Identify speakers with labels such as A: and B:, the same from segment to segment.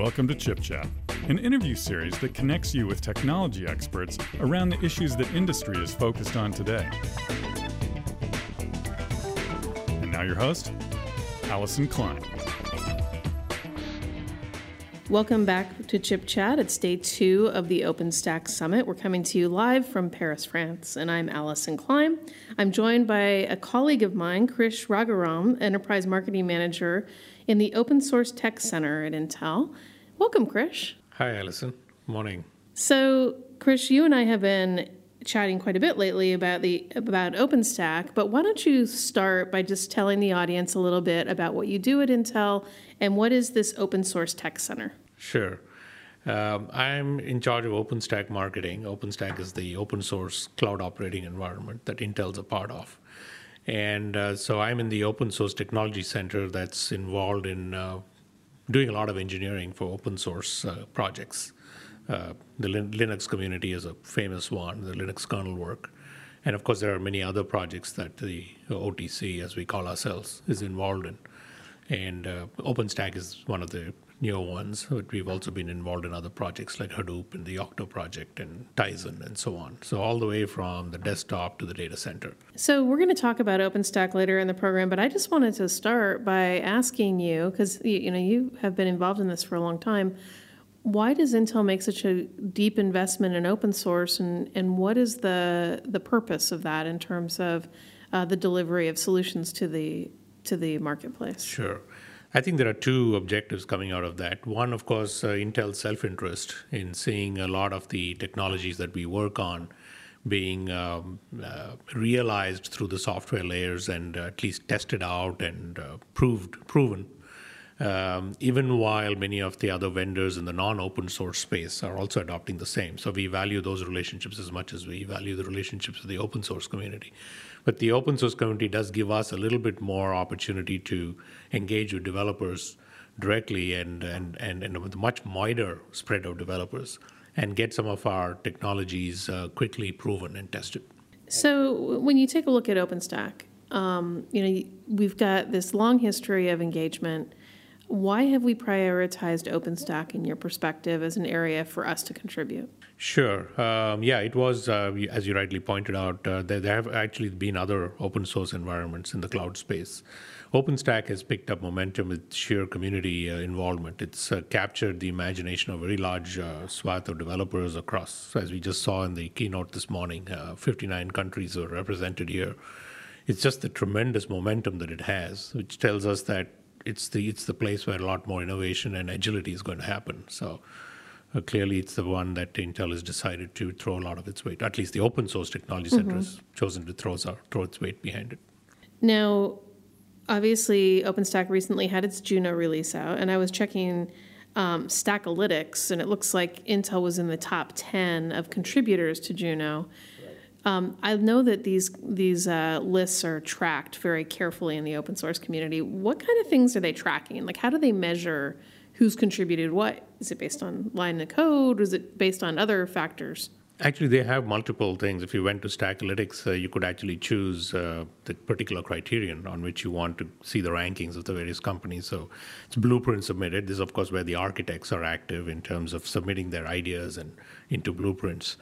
A: Welcome to Chip Chat, an interview series that connects you with technology experts around the issues that industry is focused on today. And now, your host, Allison Klein.
B: Welcome back to Chip Chat. It's day two of the OpenStack Summit. We're coming to you live from Paris, France, and I'm Allison Klein. I'm joined by a colleague of mine, Krish Raghuram, Enterprise Marketing Manager in the Open Source Tech Center at Intel. Welcome, Krish.
C: Hi, Allison. Morning.
B: So, Krish, you and I have been chatting quite a bit lately about the about OpenStack, but why don't you start by just telling the audience a little bit about what you do at Intel and what is this Open Source Tech Center?
C: Sure. Um, I'm in charge of OpenStack marketing. OpenStack is the open source cloud operating environment that Intel's a part of. And uh, so I'm in the Open Source Technology Center that's involved in uh, doing a lot of engineering for open source uh, projects. Uh, the Lin- Linux community is a famous one, the Linux kernel work. And of course, there are many other projects that the OTC, as we call ourselves, is involved in. And uh, OpenStack is one of the newer ones, but we've also been involved in other projects like Hadoop and the Yocto project and Tizen and so on. So all the way from the desktop to the data center.
B: So we're going to talk about OpenStack later in the program, but I just wanted to start by asking you because you know you have been involved in this for a long time. Why does Intel make such a deep investment in open source, and, and what is the the purpose of that in terms of uh, the delivery of solutions to the to the marketplace?
C: Sure. I think there are two objectives coming out of that. One, of course, uh, Intel's self interest in seeing a lot of the technologies that we work on being um, uh, realized through the software layers and uh, at least tested out and uh, proved proven. Um, even while many of the other vendors in the non-open source space are also adopting the same, so we value those relationships as much as we value the relationships with the open source community. But the open source community does give us a little bit more opportunity to engage with developers directly and, and, and, and with a much wider spread of developers and get some of our technologies uh, quickly proven and tested.
B: So when you take a look at OpenStack, um, you know we've got this long history of engagement. Why have we prioritized OpenStack in your perspective as an area for us to contribute?
C: Sure. Um, yeah, it was, uh, as you rightly pointed out, uh, there, there, have actually been other open source environments in the cloud space. OpenStack has picked up momentum with sheer community uh, involvement. It's uh, captured the imagination of a very large uh, swath of developers across, as we just saw in the keynote this morning. Uh, 59 countries are represented here. It's just the tremendous momentum that it has, which tells us that it's the it's the place where a lot more innovation and agility is going to happen. So uh, clearly, it's the one that Intel has decided to throw a lot of its weight. At least the open source technology center mm-hmm. has chosen to throw, throw its weight behind it.
B: Now, obviously, OpenStack recently had its Juno release out, and I was checking um, Stackalytics, and it looks like Intel was in the top 10 of contributors to Juno. Um, I know that these these uh, lists are tracked very carefully in the open source community. What kind of things are they tracking? Like, how do they measure who's contributed what? Is it based on line of code? Or is it based on other factors?
C: Actually, they have multiple things. If you went to Stackalytics, uh, you could actually choose uh, the particular criterion on which you want to see the rankings of the various companies. So it's blueprint submitted. This is, of course, where the architects are active in terms of submitting their ideas and into blueprints.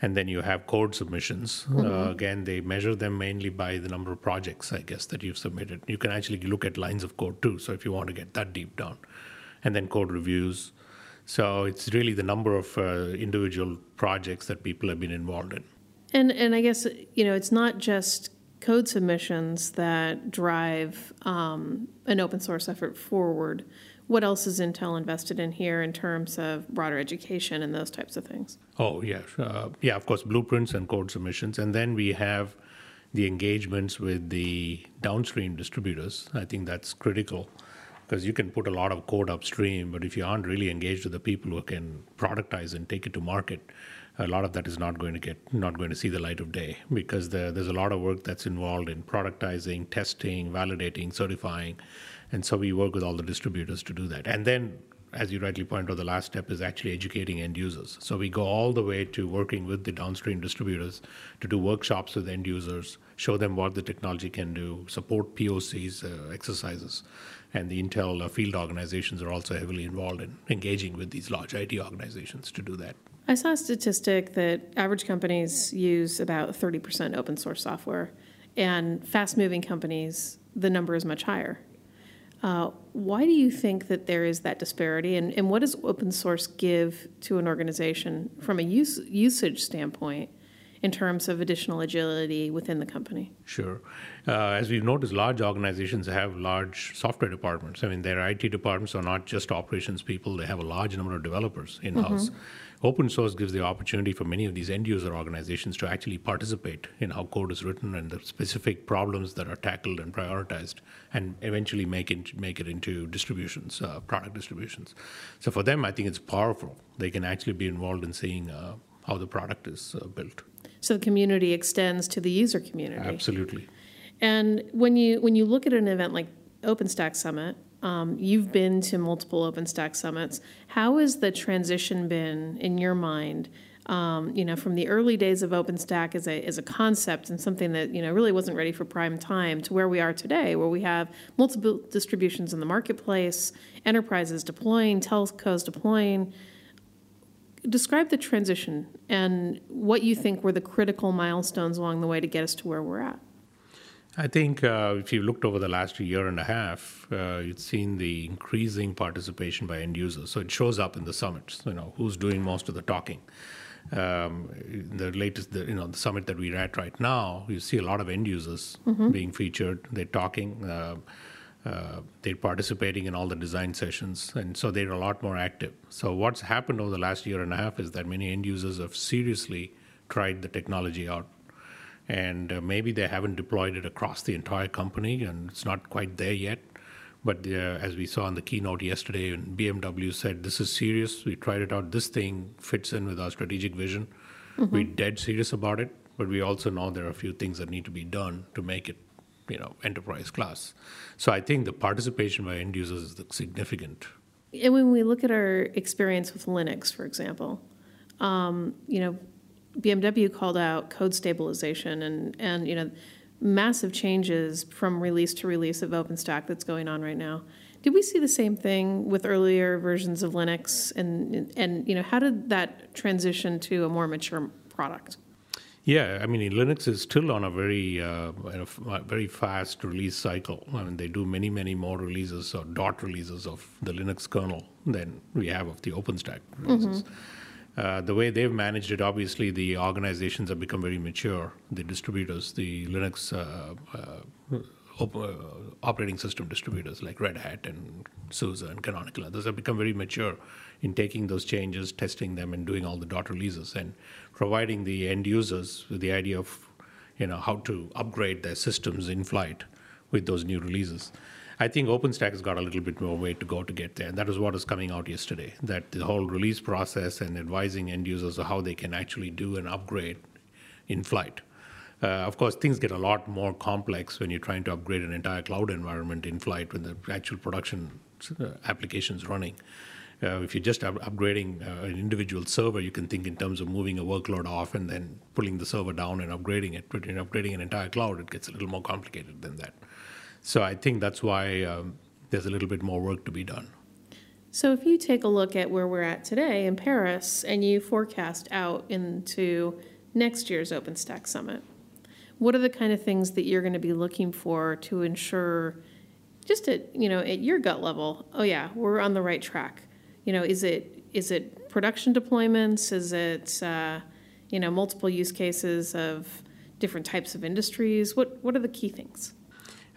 C: And then you have code submissions. Mm-hmm. Uh, again, they measure them mainly by the number of projects, I guess, that you've submitted. You can actually look at lines of code too. So if you want to get that deep down and then code reviews. So it's really the number of uh, individual projects that people have been involved in.
B: And and I guess you know it's not just code submissions that drive um, an open source effort forward. What else is Intel invested in here in terms of broader education and those types of things?
C: Oh yeah, uh, yeah. Of course, blueprints and code submissions, and then we have the engagements with the downstream distributors. I think that's critical because you can put a lot of code upstream, but if you aren't really engaged with the people who can productize and take it to market, a lot of that is not going to get not going to see the light of day because the, there's a lot of work that's involved in productizing, testing, validating, certifying, and so we work with all the distributors to do that. And then as you rightly point out, the last step is actually educating end users. So we go all the way to working with the downstream distributors to do workshops with end users, show them what the technology can do, support POCs uh, exercises, and the Intel uh, field organizations are also heavily involved in engaging with these large IT organizations to do that.
B: I saw a statistic that average companies use about 30% open source software, and fast moving companies, the number is much higher. Uh, why do you think that there is that disparity, and, and what does open source give to an organization from a use, usage standpoint in terms of additional agility within the company?
C: Sure. Uh, as we've noticed, large organizations have large software departments. I mean, their IT departments are not just operations people, they have a large number of developers in house. Mm-hmm. Open source gives the opportunity for many of these end user organizations to actually participate in how code is written and the specific problems that are tackled and prioritized, and eventually make it make it into distributions, uh, product distributions. So for them, I think it's powerful. They can actually be involved in seeing uh, how the product is uh, built.
B: So the community extends to the user community.
C: Absolutely.
B: And when you when you look at an event like OpenStack Summit, um, you've been to multiple OpenStack summits. How has the transition been in your mind? Um, you know, from the early days of OpenStack as a as a concept and something that you know really wasn't ready for prime time to where we are today, where we have multiple distributions in the marketplace, enterprises deploying, telcos deploying. Describe the transition and what you think were the critical milestones along the way to get us to where we're at.
C: I think uh, if you looked over the last year and a half, uh, you've seen the increasing participation by end users. So it shows up in the summits. You know who's doing most of the talking. Um, the latest, the, you know, the summit that we're at right now, you see a lot of end users mm-hmm. being featured. They're talking. Uh, uh, they're participating in all the design sessions, and so they're a lot more active. So what's happened over the last year and a half is that many end users have seriously tried the technology out and uh, maybe they haven't deployed it across the entire company, and it's not quite there yet. But uh, as we saw in the keynote yesterday, and BMW said, "This is serious. We tried it out. This thing fits in with our strategic vision. Mm-hmm. We're dead serious about it, but we also know there are a few things that need to be done to make it, you know, enterprise class." So I think the participation by end users is significant.
B: And when we look at our experience with Linux, for example, um, you know, BMW called out code stabilization and, and you know massive changes from release to release of OpenStack that's going on right now. Did we see the same thing with earlier versions of Linux, and and you know how did that transition to a more mature product?
C: Yeah, I mean Linux is still on a very uh, very fast release cycle. I mean they do many many more releases or dot releases of the Linux kernel than we have of the OpenStack releases. Mm-hmm. Uh, the way they've managed it, obviously, the organizations have become very mature. The distributors, the Linux uh, uh, op- uh, operating system distributors like Red Hat and SUSE and Canonical, those have become very mature in taking those changes, testing them, and doing all the dot releases and providing the end users with the idea of you know how to upgrade their systems in flight with those new releases. I think OpenStack has got a little bit more way to go to get there. And that is what is coming out yesterday. That the whole release process and advising end users of how they can actually do an upgrade in flight. Uh, of course, things get a lot more complex when you're trying to upgrade an entire cloud environment in flight when the actual production uh, applications running. Uh, if you're just up- upgrading uh, an individual server, you can think in terms of moving a workload off and then pulling the server down and upgrading it. But in upgrading an entire cloud, it gets a little more complicated than that. So I think that's why um, there's a little bit more work to be done.
B: So if you take a look at where we're at today in Paris and you forecast out into next year's OpenStack Summit, what are the kind of things that you're going to be looking for to ensure just at you know at your gut level oh yeah we're on the right track you know is it is it production deployments is it uh, you know multiple use cases of different types of industries what what are the key things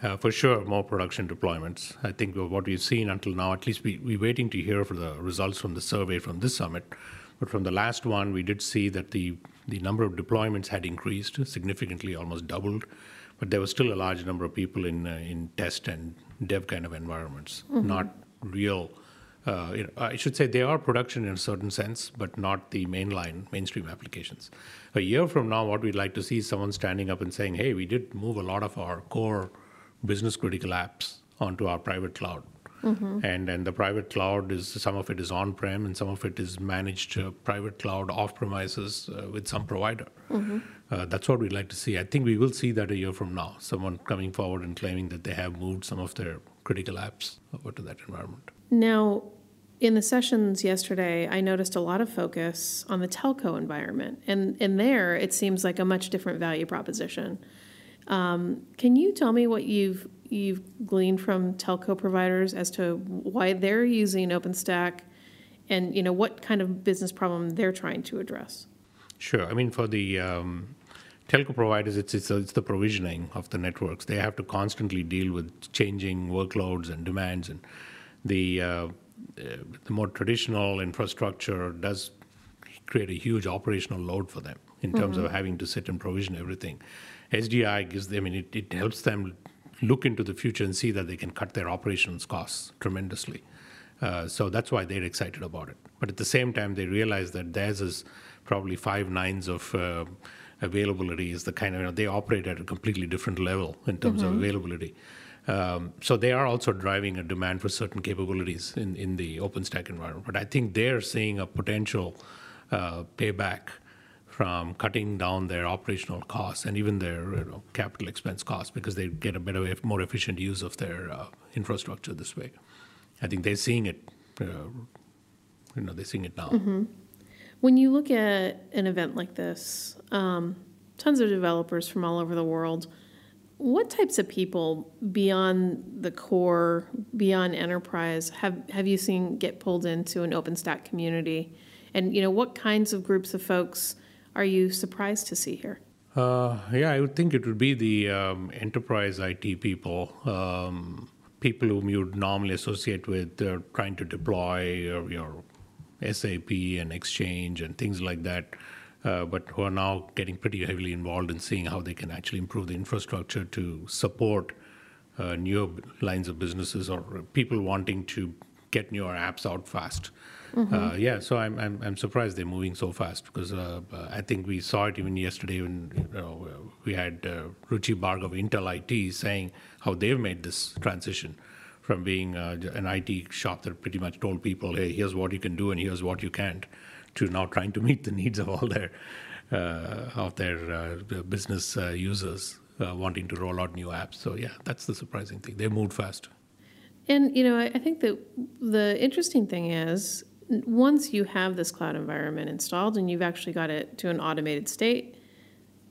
C: uh, for sure, more production deployments. I think what we've seen until now, at least we, we're waiting to hear for the results from the survey from this summit. But from the last one, we did see that the, the number of deployments had increased significantly, almost doubled. But there was still a large number of people in, uh, in test and dev kind of environments, mm-hmm. not real. Uh, you know, I should say they are production in a certain sense, but not the mainline mainstream applications. A year from now, what we'd like to see is someone standing up and saying, "Hey, we did move a lot of our core business critical apps onto our private cloud. Mm-hmm. And and the private cloud is some of it is on prem and some of it is managed uh, private cloud off premises uh, with some provider. Mm-hmm. Uh, that's what we'd like to see. I think we will see that a year from now. Someone coming forward and claiming that they have moved some of their critical apps over to that environment.
B: Now, in the sessions yesterday, I noticed a lot of focus on the telco environment, and and there it seems like a much different value proposition. Um, can you tell me what you've you've gleaned from telco providers as to why they're using OpenStack, and you know what kind of business problem they're trying to address?
C: Sure. I mean, for the um, telco providers, it's, it's, it's the provisioning of the networks. They have to constantly deal with changing workloads and demands, and the uh, the more traditional infrastructure does create a huge operational load for them in terms mm-hmm. of having to sit and provision everything. SDI gives them, I mean, it, it helps them look into the future and see that they can cut their operations costs tremendously. Uh, so that's why they're excited about it. But at the same time, they realize that theirs is probably five nines of uh, availability is the kind of you know, they operate at a completely different level in terms mm-hmm. of availability. Um, so they are also driving a demand for certain capabilities in, in the OpenStack environment. But I think they're seeing a potential uh, payback from cutting down their operational costs and even their you know, capital expense costs because they get a better, more efficient use of their uh, infrastructure this way. I think they're seeing it. Uh, you know, they're seeing it now.
B: Mm-hmm. When you look at an event like this, um, tons of developers from all over the world. What types of people beyond the core, beyond enterprise, have, have you seen get pulled into an OpenStack community? And you know, what kinds of groups of folks are you surprised to see here?
C: Uh, yeah, I would think it would be the um, enterprise IT people, um, people whom you would normally associate with uh, trying to deploy your, your, SAP and Exchange and things like that, uh, but who are now getting pretty heavily involved in seeing how they can actually improve the infrastructure to support uh, newer lines of businesses or people wanting to get newer apps out fast. Mm-hmm. Uh, yeah, so I'm, I'm, I'm surprised they're moving so fast because uh, I think we saw it even yesterday when you know, we had uh, Ruchi Bhargava of Intel IT saying how they've made this transition from being uh, an IT shop that pretty much told people, hey, here's what you can do and here's what you can't, to now trying to meet the needs of all their uh, of their uh, business users wanting to roll out new apps. So yeah, that's the surprising thing. They moved fast.
B: And you know, I, I think that the interesting thing is once you have this cloud environment installed and you've actually got it to an automated state,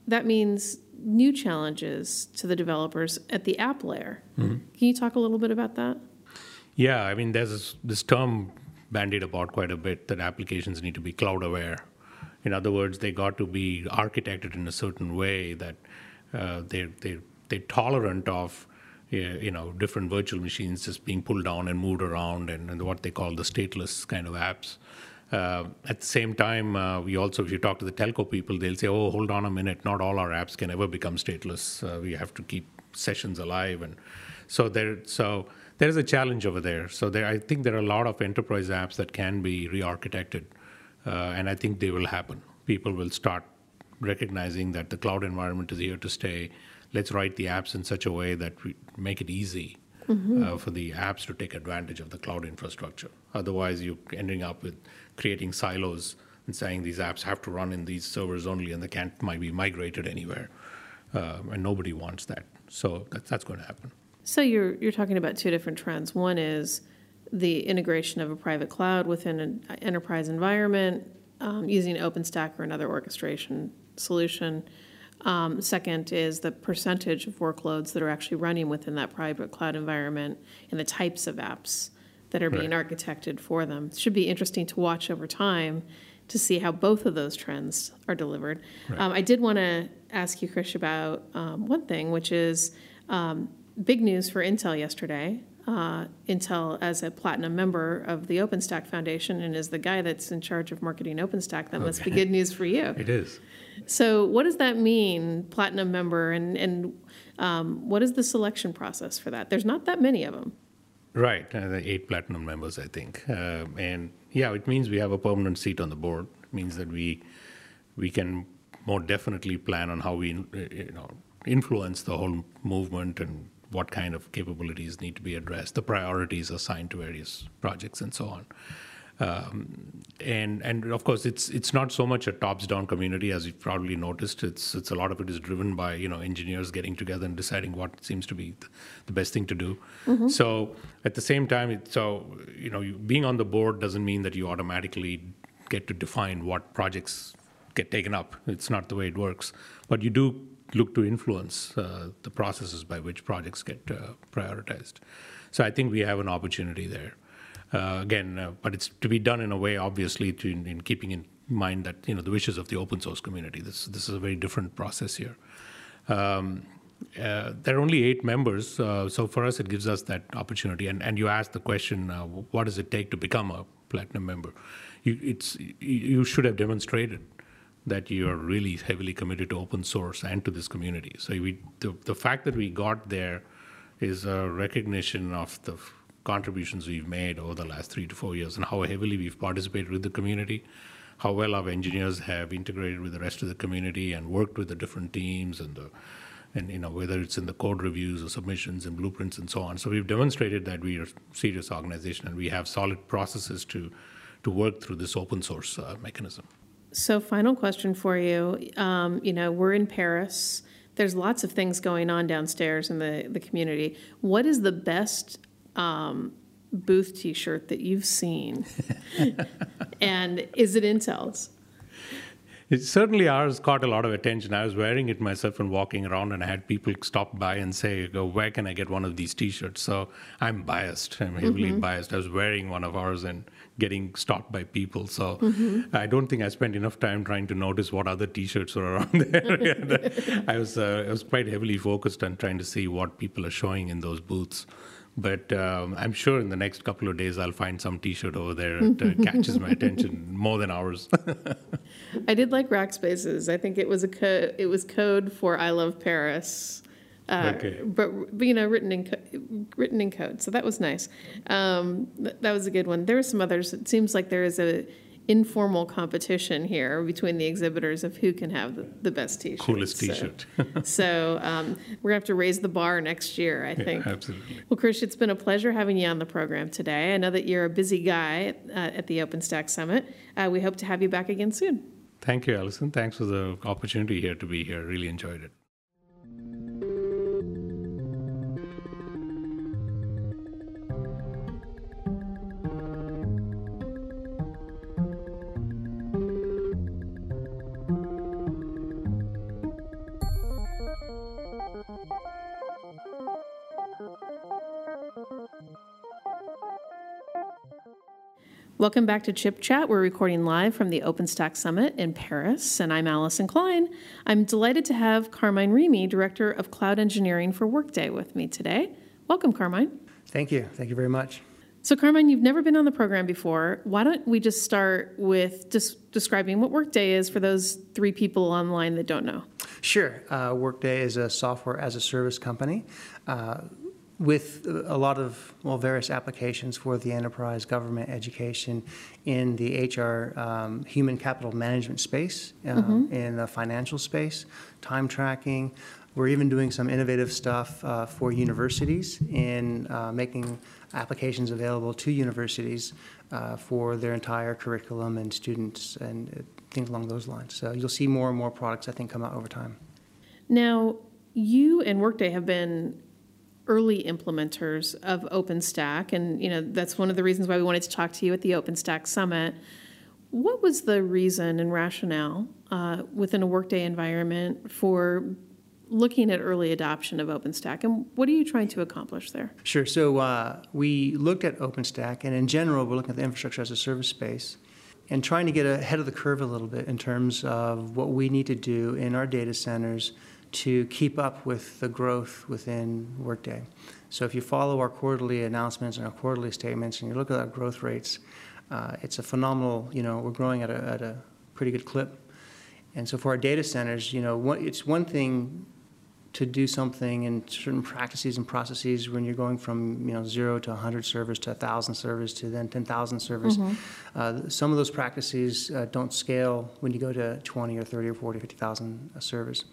B: that means new challenges to the developers at the app layer. Mm-hmm. Can you talk a little bit about that?
C: Yeah, I mean, there's this, this term bandied about quite a bit that applications need to be cloud aware. In other words, they got to be architected in a certain way that uh, they're, they're, they're tolerant of you know different virtual machines just being pulled down and moved around and, and what they call the stateless kind of apps uh, at the same time, uh, we also, if you talk to the telco people, they'll say, "Oh, hold on a minute. Not all our apps can ever become stateless. Uh, we have to keep sessions alive." And so there, so there is a challenge over there. So there, I think there are a lot of enterprise apps that can be re-architected, uh, and I think they will happen. People will start recognizing that the cloud environment is here to stay let's write the apps in such a way that we make it easy mm-hmm. uh, for the apps to take advantage of the cloud infrastructure. Otherwise, you're ending up with creating silos and saying these apps have to run in these servers only and they can't might be migrated anywhere. Uh, and nobody wants that. So that's, that's going to happen.
B: So you're you're talking about two different trends. One is the integration of a private cloud within an enterprise environment um, using OpenStack or another orchestration solution um, second is the percentage of workloads that are actually running within that private cloud environment and the types of apps that are being right. architected for them. It should be interesting to watch over time to see how both of those trends are delivered. Right. Um, I did want to ask you, Krish, about um, one thing, which is um, big news for Intel yesterday. Uh, Intel, as a platinum member of the OpenStack Foundation and is the guy that's in charge of marketing OpenStack, that okay. must be good news for you.
C: It is.
B: So, what does that mean, platinum member, and and um, what is the selection process for that? There's not that many of them.
C: Right, uh, eight platinum members, I think, uh, and yeah, it means we have a permanent seat on the board. It means that we we can more definitely plan on how we uh, you know influence the whole movement and what kind of capabilities need to be addressed, the priorities assigned to various projects, and so on. Um, and and of course, it's it's not so much a tops-down community as you've probably noticed. It's it's a lot of it is driven by you know engineers getting together and deciding what seems to be the best thing to do. Mm-hmm. So at the same time, it, so you know, you, being on the board doesn't mean that you automatically get to define what projects get taken up. It's not the way it works. But you do look to influence uh, the processes by which projects get uh, prioritized. So I think we have an opportunity there. Uh, again, but it's to be done in a way, obviously, to, in, in, keeping in mind that you know the wishes of the open source community. This this is a very different process here. Um, uh, there are only eight members, uh, so for us it gives us that opportunity. And, and you asked the question, uh, what does it take to become a platinum member? You, it's, you should have demonstrated that you are really heavily committed to open source and to this community. So we, the, the fact that we got there is a recognition of the contributions we've made over the last three to four years and how heavily we've participated with the community, how well our engineers have integrated with the rest of the community and worked with the different teams and the and you know whether it's in the code reviews or submissions and blueprints and so on. So we've demonstrated that we are a serious organization and we have solid processes to to work through this open source uh, mechanism.
B: So, final question for you. Um, you know, we're in Paris. There's lots of things going on downstairs in the, the community. What is the best um, booth T-shirt that you've seen, and is it Intel's?
C: It, certainly ours caught a lot of attention. I was wearing it myself and walking around, and I had people stop by and say, "Go, "Where can I get one of these T-shirts?" So I'm biased. I'm heavily mm-hmm. biased. I was wearing one of ours and getting stopped by people. So mm-hmm. I don't think I spent enough time trying to notice what other T-shirts were around there. I was uh, I was quite heavily focused on trying to see what people are showing in those booths. But um, I'm sure in the next couple of days I'll find some T-shirt over there that catches my attention more than ours.
B: I did like Rackspaces. I think it was a co- it was code for I love Paris. Uh, okay. but, but, you know, written in co- written in code, so that was nice. Um, th- that was a good one. There are some others. It seems like there is a informal competition here between the exhibitors of who can have the, the best t-shirt.
C: Coolest t-shirt.
B: So, so um, we're gonna have to raise the bar next year, I think.
C: Yeah, absolutely.
B: Well, Krish it's been a pleasure having you on the program today. I know that you're a busy guy uh, at the OpenStack Summit. Uh, we hope to have you back again soon.
C: Thank you, Allison. Thanks for the opportunity here to be here. Really enjoyed it.
B: Welcome back to Chip Chat. We're recording live from the OpenStack Summit in Paris, and I'm Allison Klein. I'm delighted to have Carmine Rimi, Director of Cloud Engineering for Workday, with me today. Welcome, Carmine.
D: Thank you. Thank you very much.
B: So, Carmine, you've never been on the program before. Why don't we just start with just describing what Workday is for those three people online that don't know?
D: Sure. Uh, Workday is a software as a service company. Uh, with a lot of well various applications for the enterprise government education in the hr um, human capital management space uh, mm-hmm. in the financial space time tracking. We're even doing some innovative stuff uh, for universities in uh, making applications available to universities uh, for their entire curriculum and students and uh, things along those lines. So you'll see more and more products i think come out over time.
B: Now you and workday have been early implementers of OpenStack, and you know that's one of the reasons why we wanted to talk to you at the OpenStack Summit. What was the reason and rationale uh, within a Workday environment for looking at early adoption of OpenStack, and what are you trying to accomplish there?
D: Sure. So uh, we looked at OpenStack, and in general, we're looking at the infrastructure as a service space and trying to get ahead of the curve a little bit in terms of what we need to do in our data centers to keep up with the growth within Workday. So if you follow our quarterly announcements and our quarterly statements and you look at our growth rates, uh, it's a phenomenal, you know, we're growing at a, at a pretty good clip. And so for our data centers, you know, it's one thing to do something in certain practices and processes when you're going from you know zero to 100 servers to 1,000 servers to then 10,000 servers. Mm-hmm. Uh, some of those practices uh, don't scale when you go to 20 or 30 or 40, or 50,000 servers.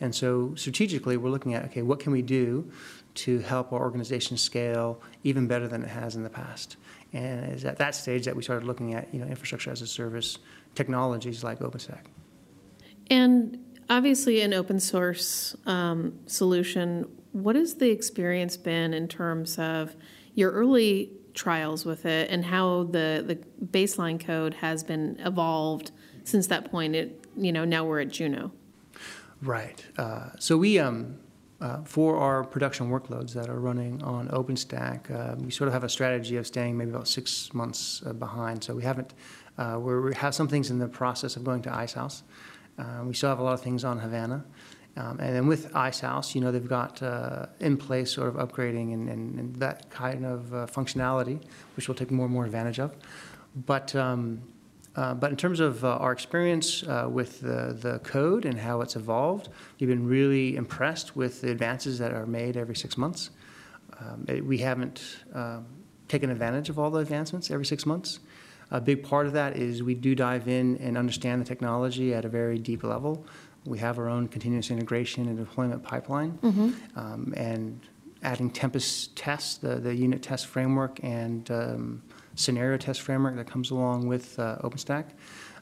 D: And so strategically, we're looking at okay, what can we do to help our organization scale even better than it has in the past? And it's at that stage that we started looking at you know infrastructure as a service technologies like OpenStack.
B: And obviously, an open source um, solution. What has the experience been in terms of your early trials with it and how the, the baseline code has been evolved since that point? It, you know, now we're at Juno.
D: Right. Uh, so we, um, uh, for our production workloads that are running on OpenStack, uh, we sort of have a strategy of staying maybe about six months uh, behind. So we haven't, uh, we have some things in the process of going to Icehouse. Uh, we still have a lot of things on Havana. Um, and then with Icehouse, you know, they've got in place sort of upgrading and, and, and that kind of functionality, which we'll take more and more advantage of. But, um, uh, but in terms of uh, our experience uh, with the, the code and how it's evolved, we've been really impressed with the advances that are made every six months. Um, it, we haven't um, taken advantage of all the advancements every six months. A big part of that is we do dive in and understand the technology at a very deep level. We have our own continuous integration and deployment pipeline, mm-hmm. um, and adding Tempest tests, the, the unit test framework, and um, scenario test framework that comes along with uh, OpenStack.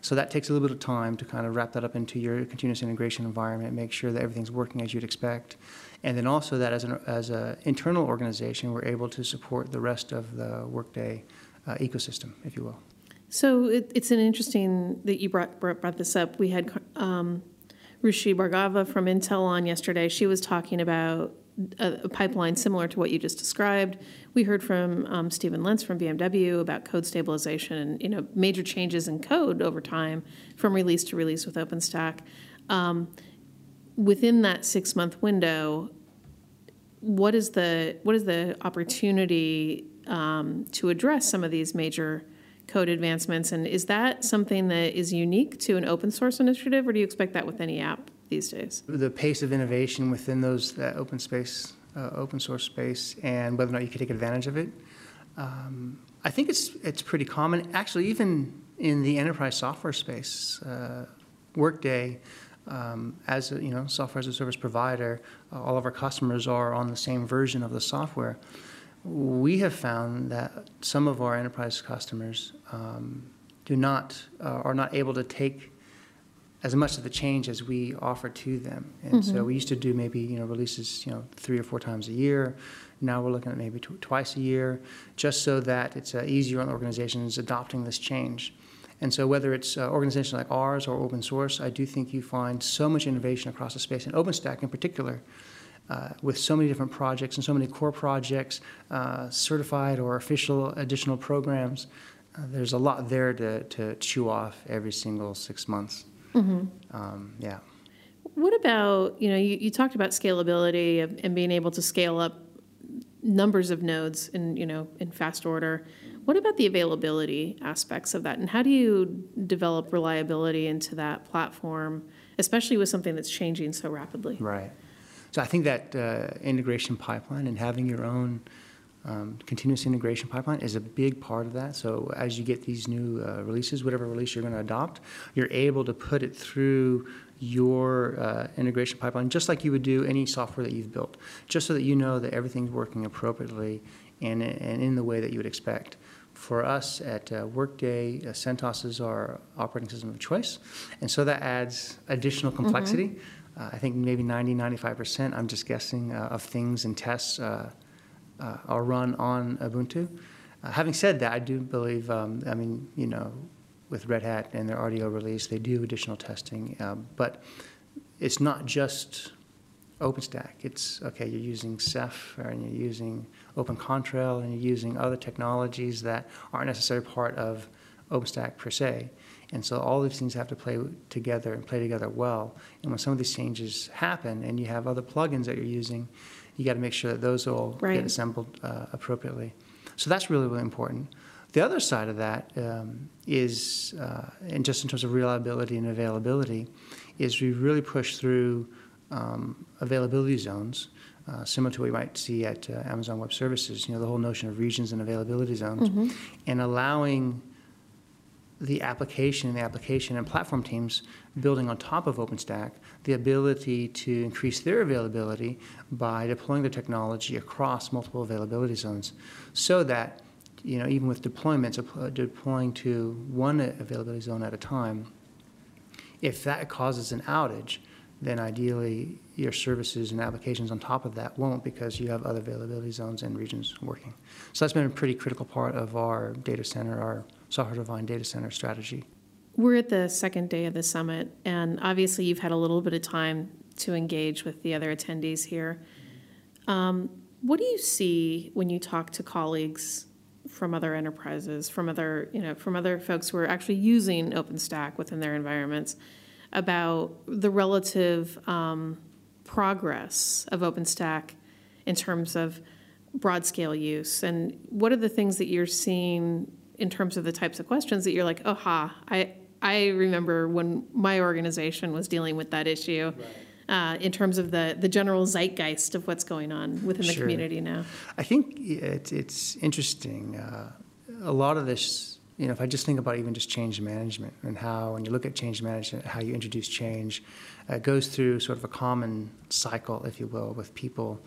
D: So that takes a little bit of time to kind of wrap that up into your continuous integration environment, make sure that everything's working as you'd expect, and then also that as an as an internal organization, we're able to support the rest of the Workday uh, ecosystem, if you will.
B: So it, it's an interesting that you brought brought, this up. We had um, Ruchi Bhargava from Intel on yesterday. She was talking about a, a, pipeline similar to what you just described. We heard from um, Stefan Lenz from BMW about code stabilization and you know major changes in code over time from release to release with OpenStack. Um, within that six month window, what is the what is the opportunity um, to address some of these major code advancements. And is that something that is unique to an open source initiative, or do you expect that with any app these days?
D: The pace of innovation within those that open space, uh, open source space, and whether or not you can take advantage of it. Um, I think it's it's pretty common. Actually, even in the enterprise software space, uh, Workday. Um, as a you know, software as a service provider, uh, all of our customers are on the same version of the software we have found that some of our enterprise customers um, do not uh, are not able to take as much of the change as we offer to them. And mm-hmm. so we used to do maybe you know releases you know three or four times a year. Now we're looking at maybe tw- twice a year, just so that it's uh, easier on organizations adopting this change. And so whether it's uh, organizations like ours or open source, I do think you find so much innovation across the space, and OpenStack in particular uh, with so many different projects and so many core projects, uh, certified or official additional programs, uh, there's a lot there to, to chew off every single six months. Mm-hmm. Um, yeah.
B: What about, you know, you, you talked about scalability and being able to scale up numbers of nodes in, you know, in fast order. What about the availability aspects of that? And how do you develop reliability into that platform, especially with something that's changing so rapidly?
D: Right. So I think that uh, integration pipeline and having your own um, continuous integration pipeline is a big part of that. So as you get these new uh, releases, whatever release you're going to adopt, you're able to put it through your uh, integration pipeline just like you would do any software that you've built, just so that you know that everything's working appropriately and, and in the way that you would expect. For us at uh, Workday, uh, CentOS is our operating system of choice, and so that adds additional complexity. Mm-hmm uh, I think maybe 90, 95%, I'm just guessing, uh, of things and tests uh, are run on Ubuntu. Uh, having said that, I do believe, um, I mean, you know, with Red Hat and their RDO release, they do additional testing, uh, but it's not just OpenStack. It's okay, you're using Ceph and you're using OpenContrail and you're using other technologies that aren't necessarily part of OpenStack per se. And so all these things have to play together and play together well. And when some of these changes happen and you have other plugins that you're using, you got to make sure that those all right. get assembled uh, appropriately. So that's really, really important. The other side of that um, is, uh, and just in terms of reliability and availability, is we really push through um, availability zones, uh, similar to what you might see at uh, Amazon Web Services. You know, the whole notion of regions and availability zones, mm-hmm. and allowing the application, and the application and platform teams building on top of OpenStack, the ability to increase their availability by deploying the technology across multiple availability zones, so that you know even with deployments, uh, deploying to one availability zone at a time, if that causes an outage, then ideally your services and applications on top of that won't because you have other availability zones and regions working. So that's been a pretty critical part of our data center, our software defined data center strategy.
B: We're at the second day of the summit, and obviously you've had a little bit of time to engage with the other attendees here. Um, what do you see when you talk to colleagues from other enterprises, from other you know, from other folks who are actually using OpenStack within their environments, about the relative um, progress of OpenStack in terms of broad scale use, and what are the things that you're seeing in terms of the types of questions that you're like, oh ha, I I remember when my organization was dealing with that issue. Right. Uh, in terms of the, the general zeitgeist of what's going on within the community now?
D: I think it, it's interesting. Uh, a lot of this, you know, if I just think about even just change management and how, when you look at change management, how you introduce change, uh, it goes through sort of a common cycle, if you will, with people.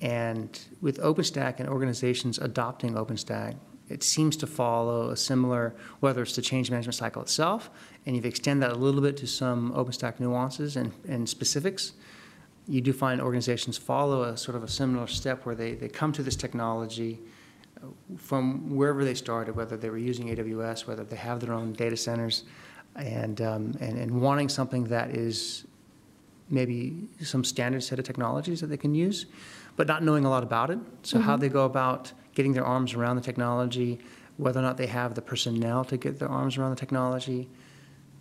D: And with OpenStack and organizations adopting OpenStack, it seems to follow a similar, whether it's the change management cycle itself, and you've extended that a little bit to some OpenStack nuances and, and specifics. You do find organizations follow a sort of a similar step where they, they come to this technology uh, from wherever they started, whether they were using AWS, whether they have their own data centers, and, um, and, and wanting something that is maybe some standard set of technologies that they can use, but not knowing a lot about it. So, mm-hmm. how they go about getting their arms around the technology, whether or not they have the personnel to get their arms around the technology,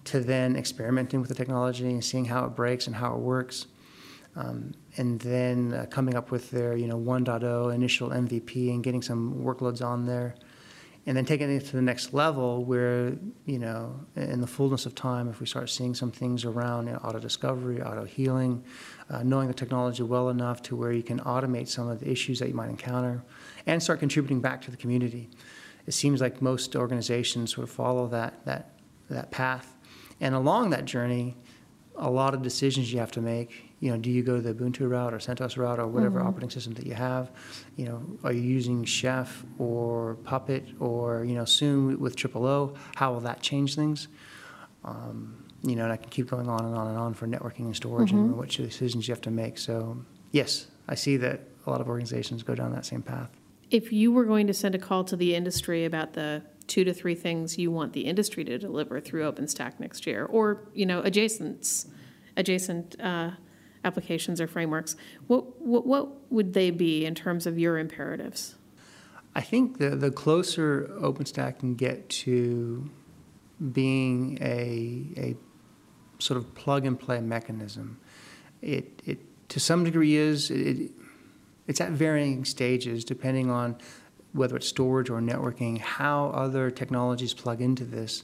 D: to then experimenting with the technology and seeing how it breaks and how it works. Um, and then uh, coming up with their you know 1.0 initial MVP and getting some workloads on there, and then taking it to the next level where you know in the fullness of time, if we start seeing some things around you know, auto discovery, auto healing, uh, knowing the technology well enough to where you can automate some of the issues that you might encounter, and start contributing back to the community. It seems like most organizations sort of follow that, that, that path. And along that journey, a lot of decisions you have to make. You know, do you go the Ubuntu route or CentOS route or whatever mm-hmm. operating system that you have? You know, are you using Chef or Puppet or you know soon with Triple O? How will that change things? Um, you know, and I can keep going on and on and on for networking and storage mm-hmm. and what decisions you have to make. So yes, I see that a lot of organizations go down that same path.
B: If you were going to send a call to the industry about the two to three things you want the industry to deliver through OpenStack next year, or you know adjacent adjacent uh, applications or frameworks, what, what what would they be in terms of your imperatives?
D: I think the the closer OpenStack can get to being a a sort of plug and play mechanism, it it to some degree is it, it's at varying stages depending on whether it's storage or networking, how other technologies plug into this.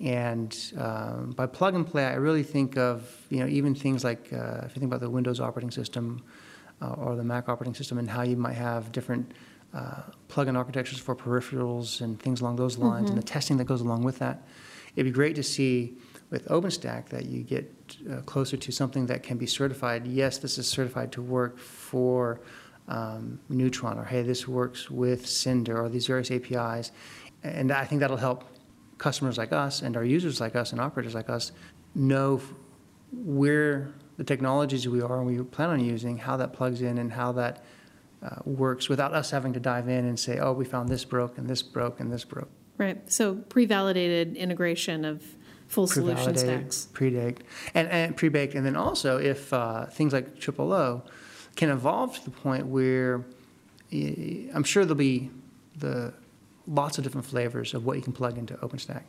D: And um, by plug and play, I really think of you know even things like uh, if you think about the Windows operating system uh, or the Mac operating system and how you might have different uh, plug-in architectures for peripherals and things along those lines, mm-hmm. and the testing that goes along with that. It'd be great to see with OpenStack that you get uh, closer to something that can be certified. Yes, this is certified to work for um, Neutron, or hey, this works with Cinder, or these various APIs. And I think that'll help customers like us and our users like us and operators like us know where the technologies we are and we plan on using, how that plugs in, and how that uh, works without us having to dive in and say, oh, we found this broke and this broke and this broke.
B: Right. So pre-validated integration of full solution stacks.
D: Pre-baked and, and pre-baked, and then also if uh, things like Triple O can evolve to the point where I'm sure there'll be the lots of different flavors of what you can plug into OpenStack.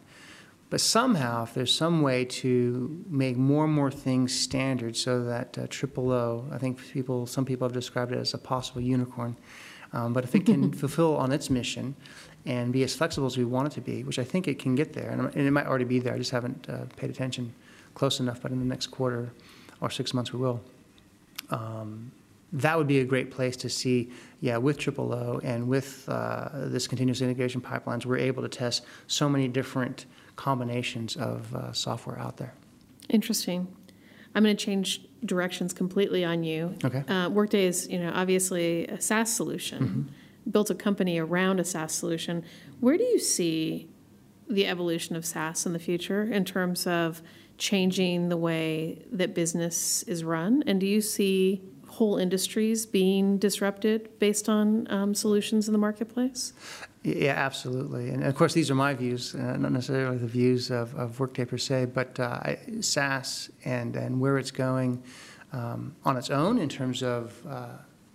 D: But somehow, if there's some way to make more and more things standard, so that uh, Triple O, I think people, some people have described it as a possible unicorn. Um, but if it can fulfill on its mission and be as flexible as we want it to be, which I think it can get there, and, and it might already be there. I just haven't uh, paid attention close enough. But in the next quarter or six months, we will. Um, that would be a great place to see, yeah, with Triple O and with uh, this continuous integration pipelines, we're able to test so many different combinations of uh, software out there.
B: Interesting. I'm going to change directions completely on you.
D: Okay.
B: Uh, Workday is, you know, obviously a SaaS solution,
D: Mm-hmm.
B: built a company around a SaaS solution. Where do you see the evolution of SaaS in the future in terms of changing the way that business is run? And do you see whole industries being disrupted based on um, solutions in the marketplace?
D: Yeah, absolutely. And of course, these are my views, uh, not necessarily the views of, of Workday per se, but uh, SaaS and, and where it's going um, on its own in terms of uh,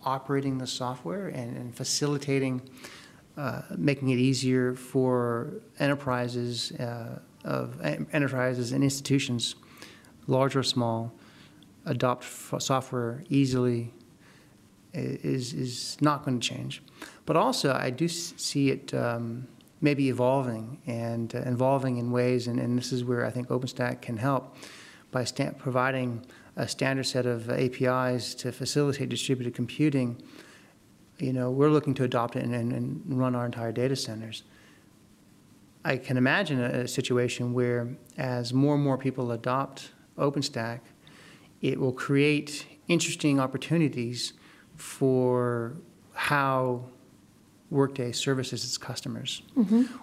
D: operating the software and, and facilitating, uh, making it easier for enterprises uh, of enterprises and institutions, large or small, adopt software easily is, is not going to change. But also, I do see it um, maybe evolving and uh, evolving in ways, and, and this is where I think OpenStack can help by providing a standard set of APIs to facilitate distributed computing. You know, we're looking to adopt it and, and, and run our entire data centers. I can imagine a, a situation where, as more and more people adopt OpenStack, it will create interesting opportunities for how Workday services its customers.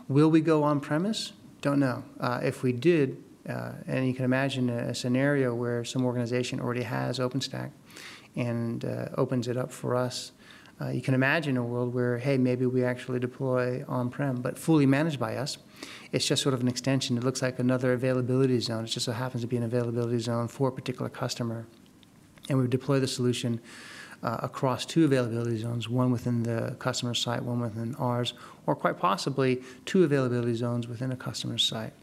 D: Will we go on premise? Don't know. Uh, if we did, uh, and you can imagine a, a scenario where some organization already has OpenStack and uh, opens it up for us. Uh, you can imagine a world where, hey, maybe we actually deploy on prem, but fully managed by us. It's just sort of an extension. It looks like another availability zone. It just so happens to be an availability zone for a particular customer. And we would deploy the solution uh, across two availability zones, one within the customer site, one within ours, or quite possibly two availability zones within a customer site.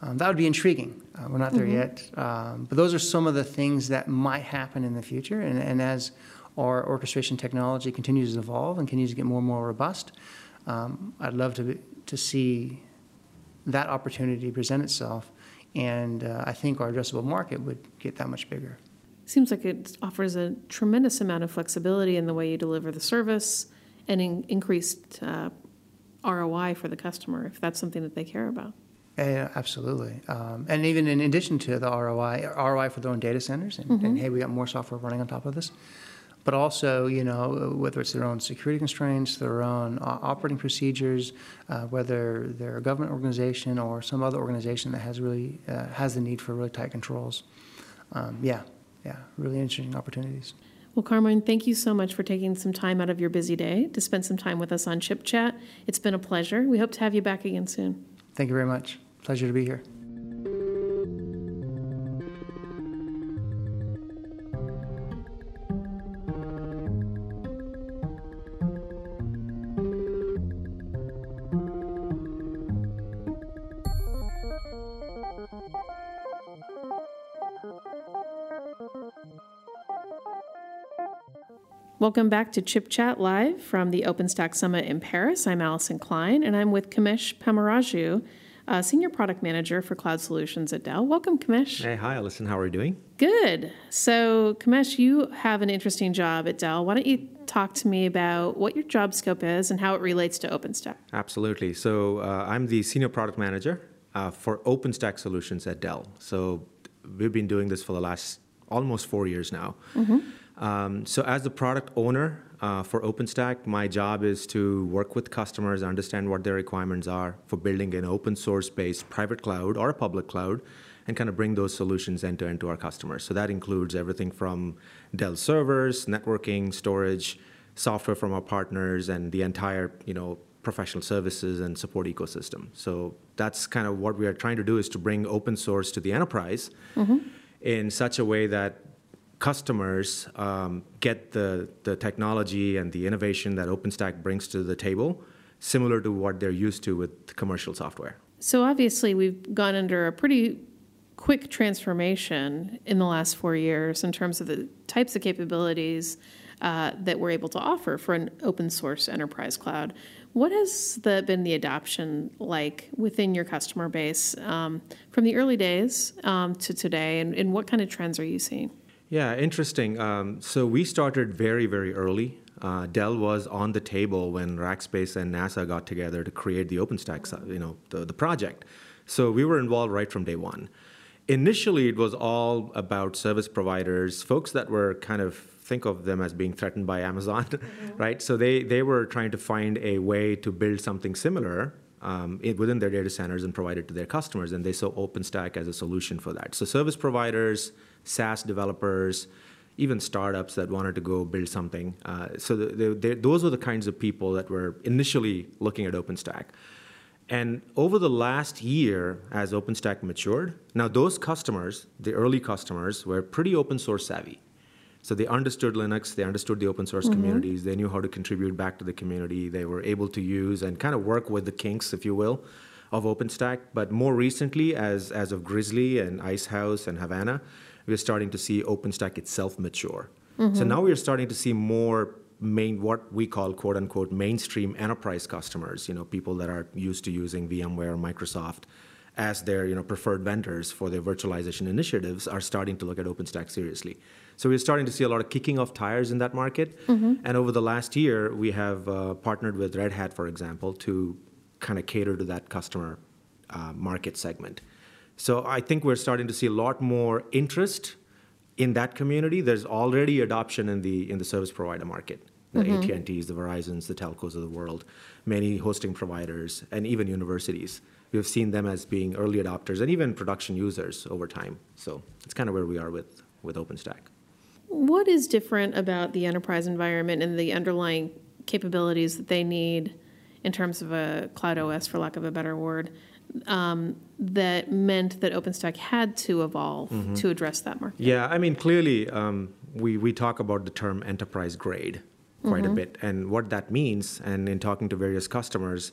D: Um, that would be intriguing. Uh, we're not there yet. Um, but those are some of the things that might happen in the future. And, and as our orchestration technology continues to evolve and continues to get more and more robust, um, I'd love to, be, to see that opportunity present itself. And uh, I think our addressable market would get that much bigger.
B: Seems like it offers a tremendous amount of flexibility in the way you deliver the service and in, increased uh, ROI for the customer if that's something that they care about.
D: Yeah, absolutely. Um, and even in addition to the ROI, ROI for their own data centers, and, and hey, we got more software running on top of this. But also, you know, whether it's their own security constraints, their own uh, operating procedures, uh, whether they're a government organization or some other organization that has really uh, has the need for really tight controls. Um, yeah, yeah, really interesting opportunities.
B: Well, Carmine, thank you so much for taking some time out of your busy day to spend some time with us on Chip Chat. It's been a pleasure. We hope to have you back again soon.
D: Thank you very much. Pleasure to be here.
B: Welcome back to Chip Chat Live from the OpenStack Summit in Paris. I'm Allison Klein, and I'm with Kamesh Pamaraju, uh, Senior Product Manager for Cloud Solutions at Dell. Welcome, Kamesh.
E: Hey, hi, Allison. How are you doing?
B: Good. So, Kamesh, you have an interesting job at Dell. Why don't you talk to me about what your job scope is and how it relates to OpenStack?
E: Absolutely. So, uh, I'm the Senior Product Manager uh, for OpenStack Solutions at Dell. So, we've been doing this for the last almost four years now. Um, so, as the product owner uh, for OpenStack, my job is to work with customers, understand what their requirements are for building an open source based private cloud or a public cloud, and kind of bring those solutions end to end to our customers. So, that includes everything from Dell servers, networking, storage, software from our partners, and the entire, you know, professional services and support ecosystem. So that's kind of what we are trying to do is to bring open source to the enterprise in such a way that customers um, get the, the technology and the innovation that OpenStack brings to the table, similar to what they're used to with commercial software.
B: So, obviously, we've gone under a pretty quick transformation in the last four years in terms of the types of capabilities uh, that we're able to offer for an open source enterprise cloud. What has the, been the adoption like within your customer base um, from the early days um, to today, and, and what kind of trends are you seeing?
E: Yeah, interesting. Um, so we started very, very early. Uh, Dell was on the table when Rackspace and NASA got together to create the OpenStack, you know, the, the project. So we were involved right from day one. Initially, it was all about service providers, folks that were kind of think of them as being threatened by Amazon, mm-hmm. right? So they they were trying to find a way to build something similar um, within their data centers and provide it to their customers, and they saw OpenStack as a solution for that. So service providers, SaaS developers, even startups that wanted to go build something. Uh, so the, the, those were the kinds of people that were initially looking at OpenStack. And over the last year, as OpenStack matured, now those customers, the early customers, were pretty open source savvy. So they understood Linux, they understood the open source mm-hmm. communities, they knew how to contribute back to the community, they were able to use and kind of work with the kinks, if you will, of OpenStack. But more recently, as, as of Grizzly and Icehouse and Havana, we're starting to see OpenStack itself mature. Mm-hmm. So now we're starting to see more main what we call quote unquote mainstream enterprise customers, you know, people that are used to using VMware or Microsoft as their you know preferred vendors for their virtualization initiatives are starting to look at OpenStack seriously. So we're starting to see a lot of kicking of tires in that market. Mm-hmm. And over the last year, we have uh, partnered with Red Hat, for example, to kind of cater to that customer uh, market segment. So I think we're starting to see a lot more interest in that community. There's already adoption in the in the service provider market. The mm-hmm. AT&Ts, the Verizons, the telcos of the world, many hosting providers, and even universities. We have seen them as being early adopters and even production users over time. So it's kind of where we are with, with OpenStack.
B: What is different about the enterprise environment and the underlying capabilities that they need in terms of a cloud OS, for lack of a better word, um, that meant that OpenStack had to evolve mm-hmm. to address that market?
E: Yeah, I mean, clearly, um, we, we talk about the term enterprise grade quite mm-hmm. a bit and what that means. And in talking to various customers,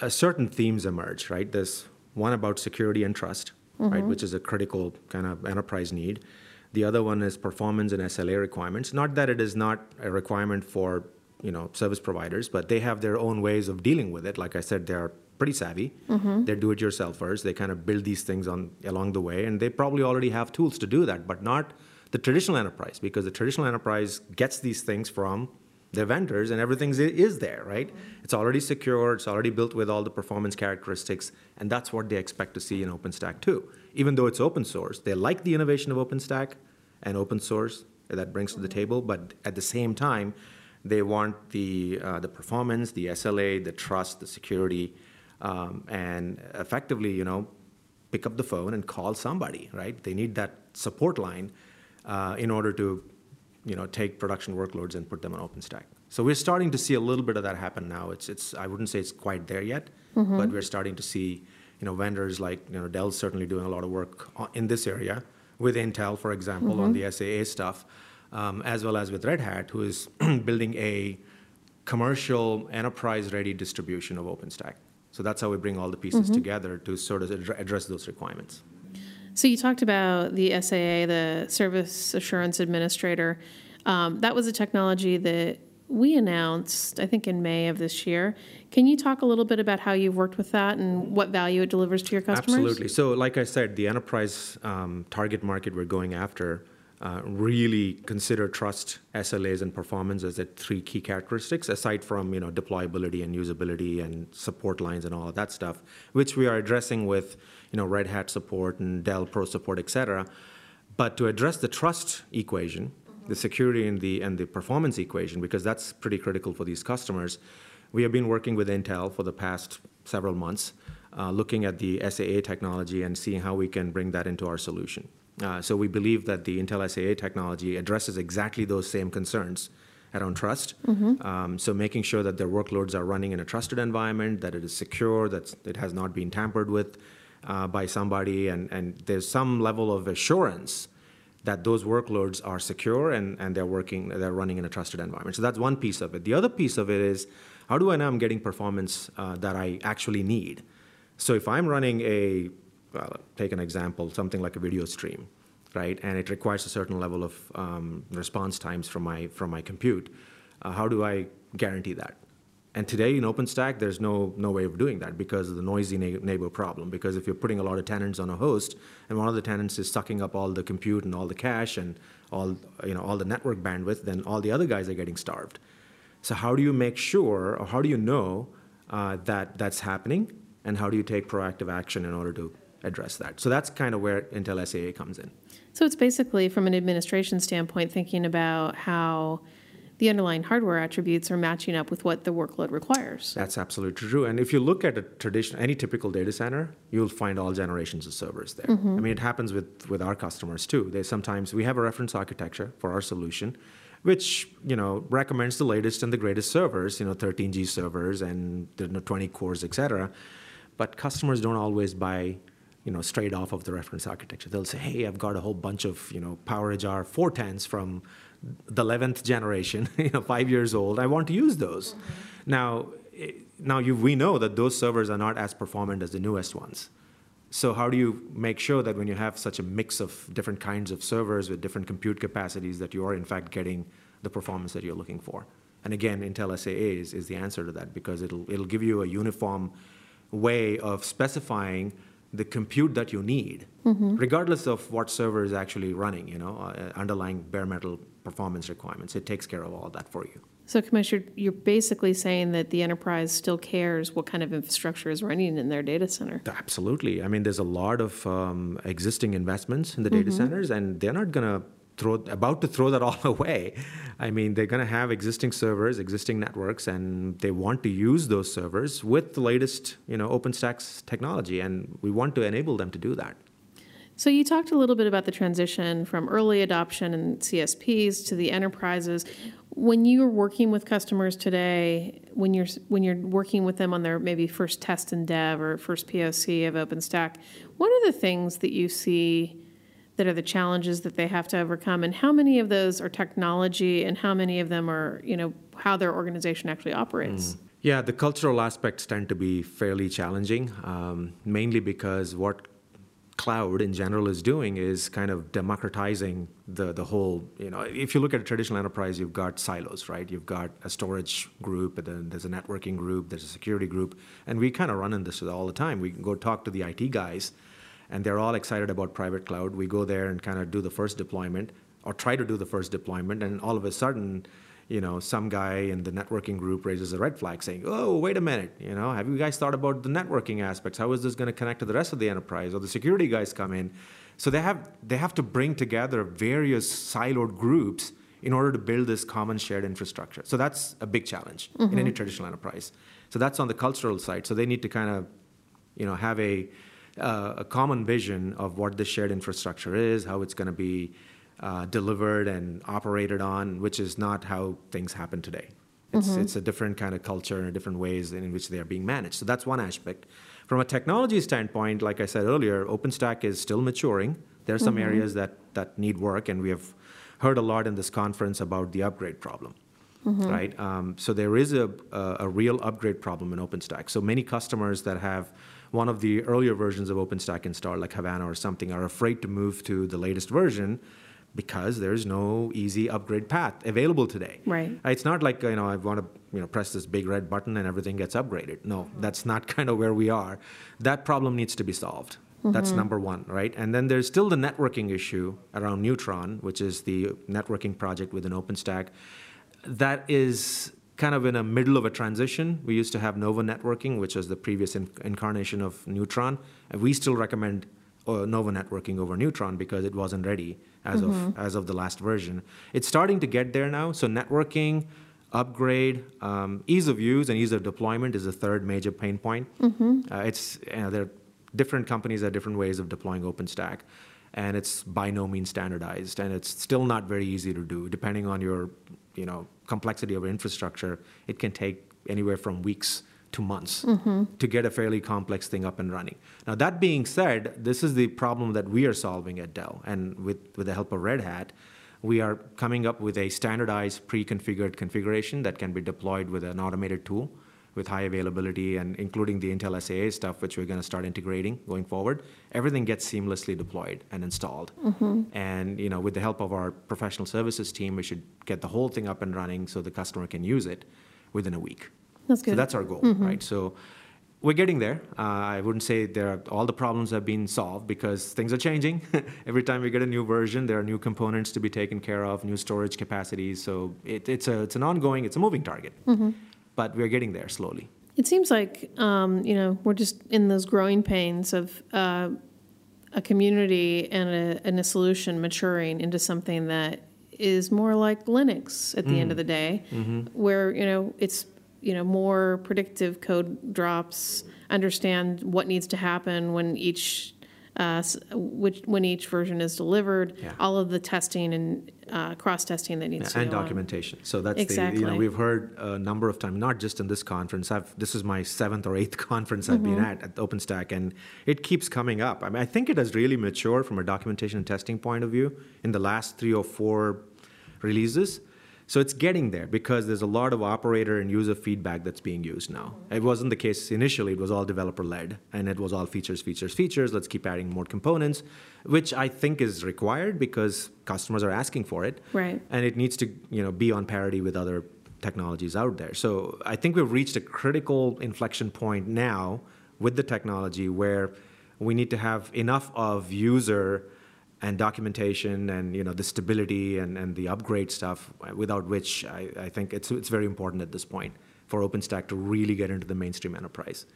E: uh, certain themes emerge, right? There's one about security and trust, mm-hmm. right, which is a critical kind of enterprise need. The other one is performance and SLA requirements. Not that it is not a requirement for you know service providers, but they have their own ways of dealing with it. Like I said, they're pretty savvy. Mm-hmm. They're do-it-yourselfers. They kind of build these things on along the way, and they probably already have tools to do that, but not the traditional enterprise because the traditional enterprise gets these things from their vendors and everything is there right it's already secure it's already built with all the performance characteristics and that's what they expect to see in openstack too even though it's open source they like the innovation of openstack and open source that brings to the table, but at the same time, they want the uh, the performance, the SLA, the trust, the security, um, and effectively, you know, pick up the phone and call somebody. Right? They need that support line uh, in order to, you know, take production workloads and put them on OpenStack. So we're starting to see a little bit of that happen now. It's it's I wouldn't say it's quite there yet, mm-hmm. but we're starting to see, you know, vendors like you know Dell's certainly doing a lot of work in this area with Intel, for example, mm-hmm. on the SAA stuff, um, as well as with Red Hat, who is building a commercial enterprise-ready distribution of OpenStack. So that's how we bring all the pieces mm-hmm. together to sort of address those requirements.
B: So you talked about the SAA, the Service Assurance Administrator. Um, that was a technology that we announced, I think, in May of this year. Can you talk a little bit about how you've worked with that and what value it delivers to your customers?
E: Absolutely. So, like I said, the enterprise um, target market we're going after really consider trust, SLAs, and performance as the three key characteristics, aside from you know deployability and usability and support lines and all of that stuff, which we are addressing with you know Red Hat support and Dell Pro support, et cetera. But to address the trust equation, the security and the and the performance equation because that's pretty critical for these customers. We have been working with Intel for the past several months, uh, looking at the SAA technology and seeing how we can bring that into our solution. Uh, so we believe that the Intel SAA technology addresses exactly those same concerns around trust. Mm-hmm. Um, so making sure that their workloads are running in a trusted environment, that it is secure, that it has not been tampered with uh, by somebody, and, and there's some level of assurance that those workloads are secure and, and they're working, they're running in a trusted environment. So that's one piece of it. The other piece of it is how do I know I'm getting performance uh, that I actually need? So if I'm running a, well, take an example, something like a video stream, right, and it requires a certain level of um, response times from my from my compute, uh, how do I guarantee that? And today in OpenStack, there's no, no way of doing that because of the noisy neighbor problem. Because if you're putting a lot of tenants on a host, and one of the tenants is sucking up all the compute and all the cache and all, you know, all the network bandwidth, then all the other guys are getting starved. So how do you make sure, or how do you know uh, that that's happening, and how do you take proactive action in order to address that? So that's kind of where Intel SAA comes in.
B: So it's basically from an administration standpoint, thinking about how the underlying hardware attributes are matching up with what the workload requires.
E: That's absolutely true. And if you look at a traditional, any typical data center, you'll find all generations of servers there. Mm-hmm. I mean, it happens with, with our customers too. They sometimes we have a reference architecture for our solution, which you know recommends the latest and the greatest servers, you know, 13G servers and the 20 cores, et cetera. But customers don't always buy you know, straight off of the reference architecture. They'll say, "Hey, I've got a whole bunch of you know PowerEdge 410s from the 11th generation, you know, five years old. I want to use those." Mm-hmm. Now, eh, now you, we know that those servers are not as performant as the newest ones. So how do you make sure that when you have such a mix of different kinds of servers with different compute capacities, that you are in fact getting the performance that you're looking for? And again, Intel SAA is, is the answer to that because it'll it'll give you a uniform way of specifying the compute that you need, mm-hmm. regardless of what server is actually running, you know, uh, underlying bare metal performance requirements. It takes care of all that for you.
B: So, Kamesh, you're basically saying that the enterprise still cares what kind of infrastructure is running in their data center.
E: Absolutely. I mean, there's a lot of um, existing investments in the data mm-hmm. centers, and they're not going to throw about to throw that all away. I mean, they're going to have existing servers, existing networks, and they want to use those servers with the latest, you know, OpenStack's technology, and we want to enable them to do that.
B: So you talked a little bit about the transition from early adoption and CSPs to the enterprises. When you're working with customers today, when you're when you're working with them on their maybe first test and dev or first POC of OpenStack, what are the things that you see that are the challenges that they have to overcome and how many of those are technology and how many of them are you know how their organization actually operates? Mm.
E: yeah the cultural aspects tend to be fairly challenging um, mainly because what cloud in general is doing is kind of democratizing the, the whole you know if you look at a traditional enterprise you've got silos right? You've got a storage group and then there's a networking group there's a security group and we kind of run in this all the time. We can go talk to the it guys and they're all excited about private cloud. We go there and kind of do the first deployment or try to do the first deployment, and all of a sudden, you know, some guy in the networking group raises a red flag saying, "Oh, wait a minute, you know, have you guys thought about the networking aspects? How is this going to connect to the rest of the enterprise?" Or the security guys come in, so they have they have to bring together various siloed groups in order to build this common shared infrastructure. So that's a big challenge mm-hmm. in any traditional enterprise. So that's on the cultural side. So they need to kind of, you know, have a uh, a common vision of what this shared infrastructure is, how it's going to be uh, delivered and operated on, which is not how things happen today. It's, mm-hmm. it's a different kind of culture and different ways in which they are being managed. So that's one aspect. From a technology standpoint, like I said earlier, OpenStack is still maturing. There are some mm-hmm. areas that, that need work, and we have heard a lot in this conference about the upgrade problem. Mm-hmm. Right, um, so there is a, a, a real upgrade problem in OpenStack. So many customers that have one of the earlier versions of OpenStack installed, like Havana or something, are afraid to move to the latest version because there's no easy upgrade path available today.
B: Right.
E: It's not like you know I want to you know press this big red button and everything gets upgraded. No, that's not kind of where we are. That problem needs to be solved. Mm-hmm. That's number one, right? And then there's still the networking issue around Neutron, which is the networking project within OpenStack. That is kind of in a middle of a transition. We used to have Nova Networking, which was the previous in- incarnation of Neutron, and we still recommend uh, Nova Networking over Neutron because it wasn't ready as mm-hmm. of as of the last version. It's starting to get there now. So networking, upgrade, um, ease of use, and ease of deployment is the third major pain point. Mm-hmm. Uh, it's you know, there are different companies have different ways of deploying OpenStack and it's by no means standardized and it's still not very easy to do depending on your you know complexity of infrastructure, it can take anywhere from weeks to months mm-hmm. to get a fairly complex thing up and running. Now, that being said, this is the problem that we are solving at Dell. And with, with the help of Red Hat, we are coming up with a standardized pre configured configuration that can be deployed with an automated tool with high availability and including the Intel SAA stuff, which we're going to start integrating going forward, everything gets seamlessly deployed and installed. Mm-hmm. And you know, with the help of our professional services team, we should get the whole thing up and running so the customer can use it within a week.
B: That's
E: So
B: good.
E: that's our goal, right? So we're getting there. Uh, I wouldn't say there are, all the problems have been solved because things are changing. Every time we get a new version, there are new components to be taken care of, new storage capacities. So it, it's a it's an ongoing, it's a moving target. But we're getting there slowly.
B: It seems like um, you know we're just in those growing pains of uh, a community and a, and a solution maturing into something that is more like Linux at the end of the day, where you know it's you know more predictive code drops, understand what needs to happen when each uh, which when each version is delivered,
E: Yeah.
B: all of the testing and uh, cross testing that needs to
E: and
B: go on.
E: documentation. So that's the you know we've heard a number of times, not just in this conference. I've this is my seventh or eighth conference I've been at at OpenStack, and it keeps coming up. I mean, I think it has really matured from a documentation and testing point of view in the last three or four releases. So it's getting there because there's a lot of operator and user feedback that's being used now. It wasn't the case initially, it was all developer led and it was all features, features, features. Let's keep adding more components, which I think is required because customers are asking for it.
B: Right.
E: And it needs to, you know, be on parity with other technologies out there. So I think we've reached a critical inflection point now with the technology where we need to have enough of user and documentation and you know the stability and, and the upgrade stuff without which I, I think it's it's very important at this point for OpenStack to really get into the mainstream enterprise.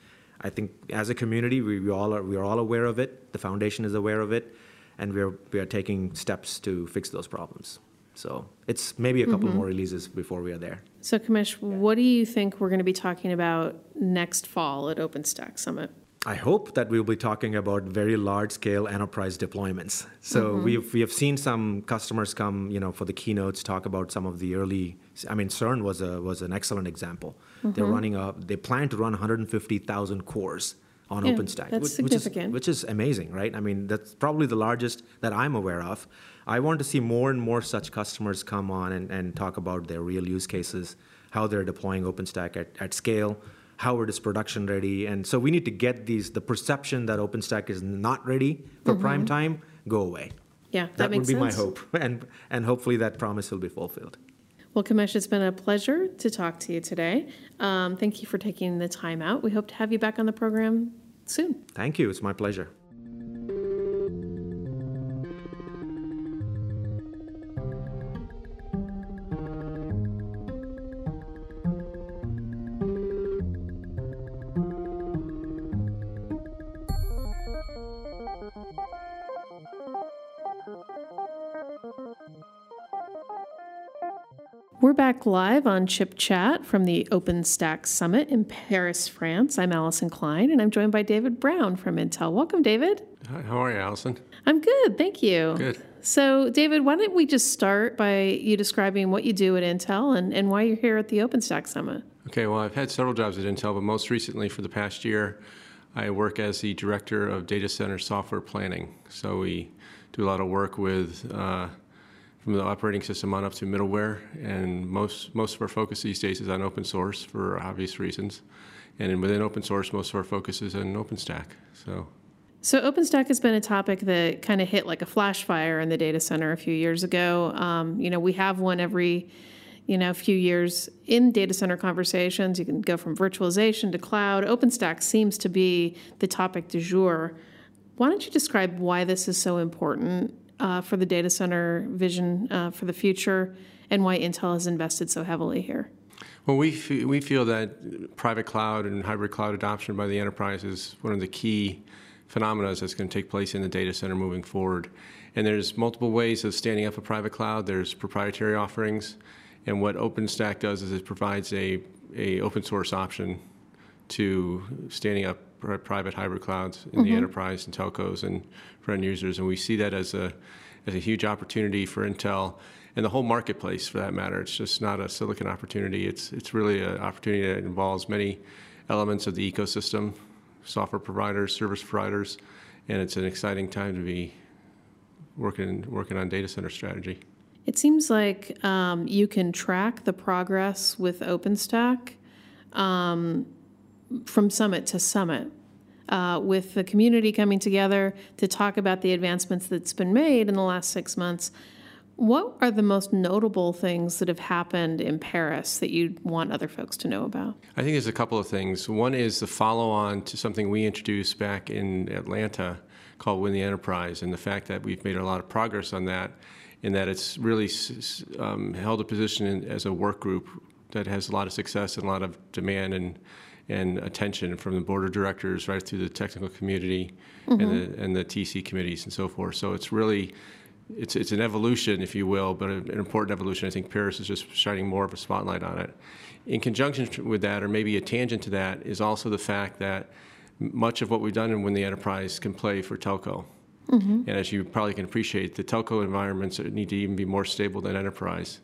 E: I think as a community we, we all are we are all aware of it, the foundation is aware of it, and we're we are taking steps to fix those problems. So it's maybe a couple mm-hmm. more releases before we are there.
B: So, Kamesh, what do you think we're going to be talking about next fall at OpenStack Summit?
E: I hope that we'll be talking about very large scale enterprise deployments. So mm-hmm. we've we have seen some customers come, you know, for the keynotes talk about some of the early. I mean, CERN was a was an excellent example. They're mm-hmm. running a they plan to run 150,000 cores on
B: Yeah,
E: OpenStack,
B: that's
E: which, which is which is amazing, right? I mean, that's probably the largest that I'm aware of. I want to see more and more such customers come on and, and talk about their real use cases, how they're deploying OpenStack at, at scale, how it is production ready. And so we need to get these, the perception that OpenStack is not ready for prime time, go away.
B: Yeah, Mm-hmm. that,
E: That, would be
B: sense.
E: my hope. And, and hopefully that promise will be fulfilled.
B: Well, Kamesh, it's been a pleasure to talk to you today. Um, thank you for taking the time out. We hope to have you back on the program soon.
E: Thank you. It's my pleasure.
B: Back live on Chip Chat from the OpenStack Summit in Paris, France. I'm Allison Klein, and I'm joined by David Brown from Intel. Welcome, David.
F: Hi, how are you, Allison?
B: I'm good, thank you.
F: Good.
B: So, David, why don't we just start by you describing what you do at Intel and, and why you're here at the OpenStack Summit?
F: Okay, well, I've had several jobs at Intel, but most recently for the past year, I work as the director of data center software planning. So we do a lot of work with uh, from the operating system on up to middleware, and most most of our focus these days is on open source for obvious reasons. And within open source, most of our focus is on OpenStack. So
B: So, OpenStack has been a topic that kind of hit like a flash fire in the data center a few years ago. Um, you know, we have one every, you know, few years in data center conversations. You can go from virtualization to cloud. OpenStack seems to be the topic du jour. Why don't you describe why this is so important uh, for the data center vision uh, for the future and why Intel has invested so heavily here?
F: Well, we, fe- we feel that private cloud and hybrid cloud adoption by the enterprise is one of the key phenomena that's going to take place in the data center moving forward. And there's multiple ways of standing up a private cloud. There's proprietary offerings, and what OpenStack does is it provides a, a open source option to standing up pri- private hybrid clouds in the enterprise and telcos and for end users. And we see that as a as a huge opportunity for Intel and the whole marketplace for that matter. It's just not a silicon opportunity. It's it's really an opportunity that involves many elements of the ecosystem, software providers, service providers, and it's an exciting time to be working working on data center strategy.
B: It seems like um, you can track the progress with OpenStack um, from summit to summit, uh, with the community coming together to talk about the advancements that's been made in the last six months. What are the most notable things that have happened in Paris that you want other folks to know about?
F: I think there's a couple of things. One is the follow on to something we introduced back in Atlanta called Win the Enterprise, and the fact that we've made a lot of progress on that, in that it's really um, held a position in, as a work group that has a lot of success and a lot of demand and and attention from the board of directors right through the technical community mm-hmm. and, the, and the TC committees and so forth. So it's really it's it's an evolution, if you will, but an important evolution. I think Paris is just shining more of a spotlight on it. In conjunction with that, or maybe a tangent to that, is also the fact that much of what we've done in Win the Enterprise can play for telco. Mm-hmm. And as you probably can appreciate, the telco environments need to even be more stable than enterprise.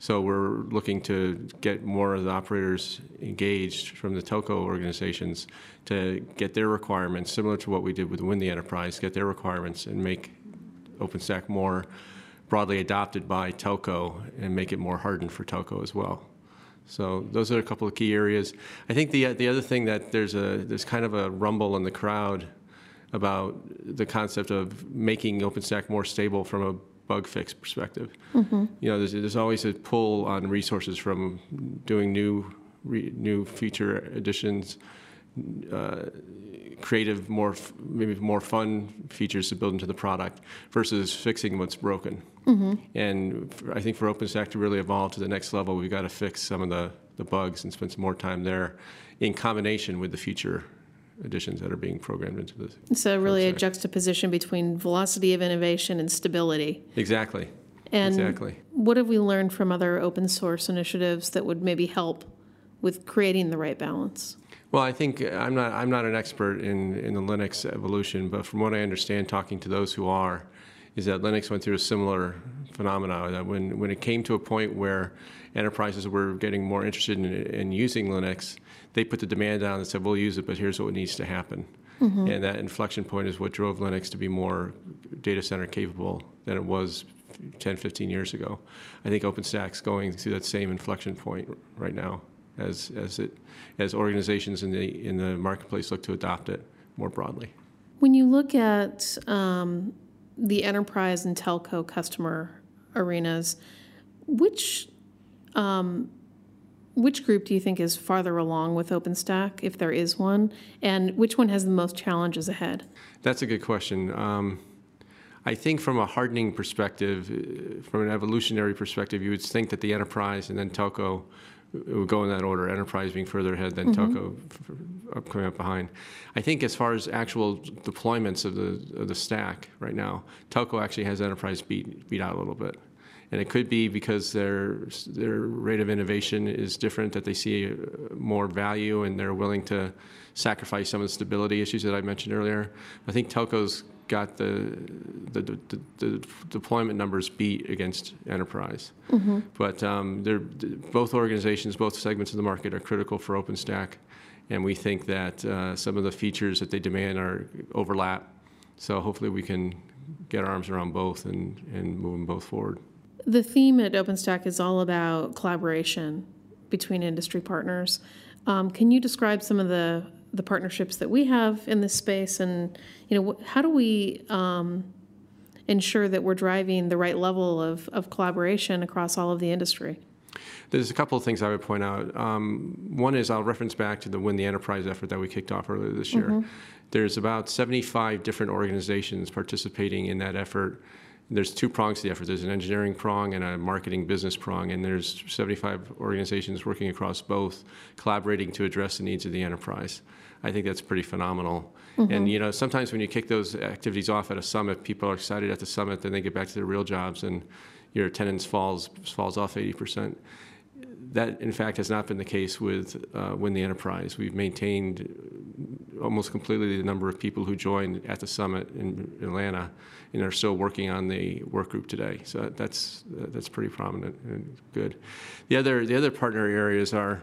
F: So we're looking to get more of the operators engaged from the telco organizations to get their requirements, similar to what we did with Win the Enterprise, get their requirements and make OpenStack more broadly adopted by telco and make it more hardened for telco as well. So those are a couple of key areas. I think the the other thing that there's a there's kind of a rumble in the crowd about the concept of making OpenStack more stable from a bug fix perspective. Mm-hmm. You know, there's, there's always a pull on resources from doing new re, new feature additions, uh, creative, more maybe more fun features to build into the product versus fixing what's broken. Mm-hmm. And I think for OpenStack to really evolve to the next level, we've got to fix some of the, the bugs and spend some more time there in combination with the feature additions that are being programmed into this.
B: So really a juxtaposition between velocity of innovation and stability.
F: Exactly.
B: And
F: exactly.
B: what have we learned from other open source initiatives that would maybe help with creating the right balance?
F: Well, I think uh, I'm not I'm not an expert in, in the Linux evolution, but from what I understand, talking to those who are, is that Linux went through a similar phenomenon. That when when it came to a point where enterprises were getting more interested in, in using Linux, they put the demand down and said, "We'll use it, but here's what needs to happen." Mm-hmm. And that inflection point is what drove Linux to be more data center capable than it was 10, 15 years ago. I think OpenStack's going through that same inflection point right now as, as, it, as organizations in the, in the marketplace look to adopt it more broadly.
B: When you look at um, the enterprise and telco customer arenas, which um, which group do you think is farther along with OpenStack, if there is one, and which one has the most challenges ahead?
F: That's a good question. Um, I think from a hardening perspective, uh, from an evolutionary perspective, you would think that the enterprise and then telco it would go in that order, enterprise being further ahead than mm-hmm. telco up, coming up behind. I think as far as actual deployments of the, of the stack right now, telco actually has enterprise beat, beat out a little bit. And it could be because their, their rate of innovation is different, that they see more value and they're willing to sacrifice some of the stability issues that I mentioned earlier. I think telco's got the, the, the, the deployment numbers beat against enterprise. Mm-hmm. But um, both organizations, both segments of the market are critical for OpenStack, and we think that uh, some of the features that they demand are overlap. So hopefully we can get our arms around both and, and move them both forward.
B: The theme at OpenStack is all about collaboration between industry partners. Um, can you describe some of the the partnerships that we have in this space, and you know, how do we um, ensure that we're driving the right level of, of collaboration across all of the industry?
F: There's a couple of things I would point out. Um, one is I'll reference back to the Win the Enterprise effort that we kicked off earlier this year. Mm-hmm. There's about 75 different organizations participating in that effort there's two prongs to the effort. There's an engineering prong and a marketing business prong, and there's 75 organizations working across both, collaborating to address the needs of the enterprise. I think that's pretty phenomenal. Mm-hmm. And you know, sometimes when you kick those activities off at a summit, people are excited at the summit, then they get back to their real jobs, and your attendance falls falls off 80 percent that, in fact, has not been the case with uh, Win the Enterprise. We've maintained almost completely the number of people who joined at the summit in Atlanta and are still working on the work group today. So that's that's pretty prominent and good. The other the other partner areas are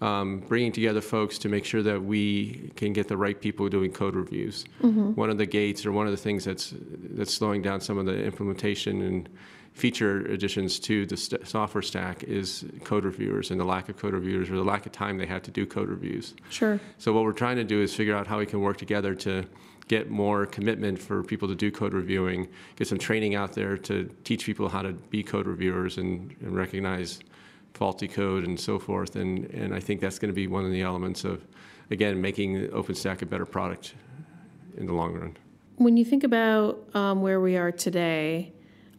F: um, bringing together folks to make sure that we can get the right people doing code reviews. Mm-hmm. One of the gates or one of the things that's that's slowing down some of the implementation and feature additions to the st- software stack is code reviewers and the lack of code reviewers or the lack of time they have to do code reviews.
B: Sure.
F: So what we're trying to do is figure out how we can work together to get more commitment for people to do code reviewing, get some training out there to teach people how to be code reviewers and, and recognize faulty code and so forth. And, and I think that's going to be one of the elements of, again, making OpenStack a better product in the long run.
B: When you think about um, where we are today,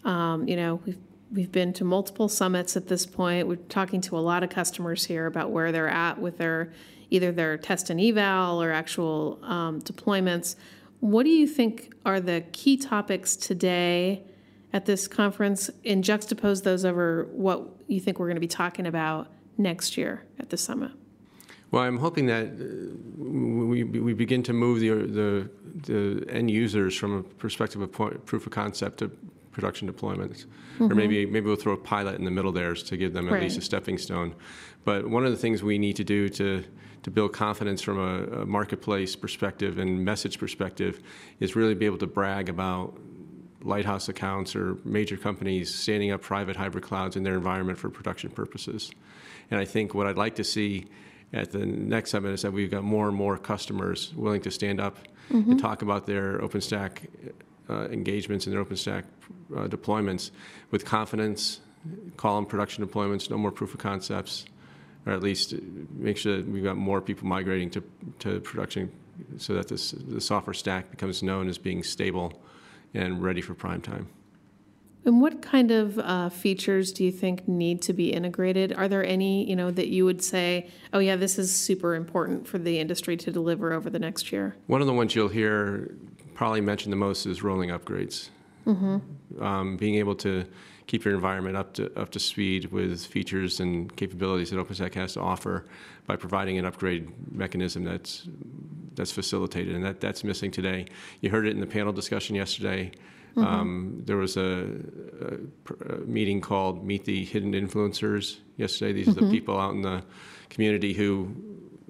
B: um, you know, we've we've been to multiple summits at this point. We're talking to a lot of customers here about where they're at with their either their test and eval or actual um, deployments. What do you think are the key topics today at this conference, and juxtapose those over what you think we're going to be talking about next year at the summit?
F: Well, I'm hoping that uh, we, we begin to move the, the, the end users from a perspective of point, proof of concept to production deployments. Mm-hmm. Or maybe, maybe we'll throw a pilot in the middle there to give them at right. least a stepping stone. But one of the things we need to do to, to build confidence from a, a marketplace perspective and message perspective is really be able to brag about lighthouse accounts or major companies standing up private hybrid clouds in their environment for production purposes. And I think what I'd like to see at the next summit is that we've got more and more customers willing to stand up mm-hmm. and talk about their OpenStack uh, engagements and their OpenStack uh, deployments with confidence, call them production deployments, no more proof of concepts, or at least make sure that we've got more people migrating to, to production so that this, the software stack becomes known as being stable and ready for prime time.
B: And what kind of uh, features do you think need to be integrated? Are there any, you know, that you would say, oh yeah, this is super important for the industry to deliver over the next year?
F: One of the ones you'll hear probably mentioned the most is rolling upgrades. Mm-hmm. Um, being able to keep your environment up to up to speed with features and capabilities that OpenStack has to offer by providing an upgrade mechanism that's that's facilitated, and that, that's missing today. You heard it in the panel discussion yesterday. Mm-hmm. Um, there was a, a, a, meeting called Meet the Hidden Influencers yesterday. These mm-hmm. are the mm-hmm. people out in the community who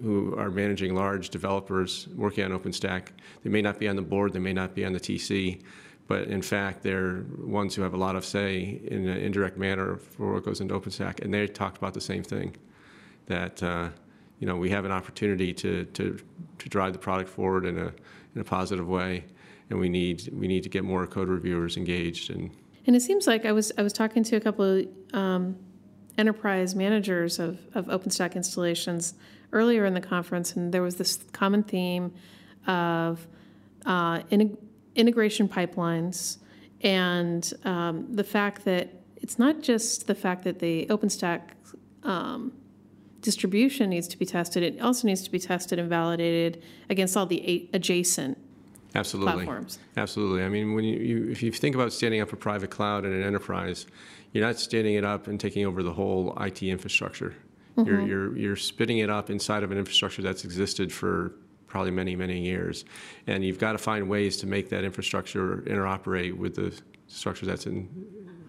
F: who are managing large developers working on OpenStack. They may not be on the board, they may not be on the TC, but in fact, they're ones who have a lot of say in an indirect manner for what goes into OpenStack. And they talked about the same thing, that uh, you know we have an opportunity to, to, to drive the product forward in a, in a positive way, and we need we need to get more code reviewers engaged. And
B: and it seems like I was I was talking to a couple of um, enterprise managers of, of OpenStack installations earlier in the conference, and there was this common theme of uh, in, integration pipelines and um, the fact that it's not just the fact that the OpenStack um, distribution needs to be tested, it also needs to be tested and validated against all the adjacent
F: Absolutely.
B: platforms.
F: Absolutely. I mean, when you, you, if you think about standing up a private cloud in an enterprise, you're not standing it up and taking over the whole IT infrastructure. Mm-hmm. You're, you're, you're spinning it up inside of an infrastructure that's existed for probably many, many years. And you've got to find ways to make that infrastructure interoperate with the structure that's in,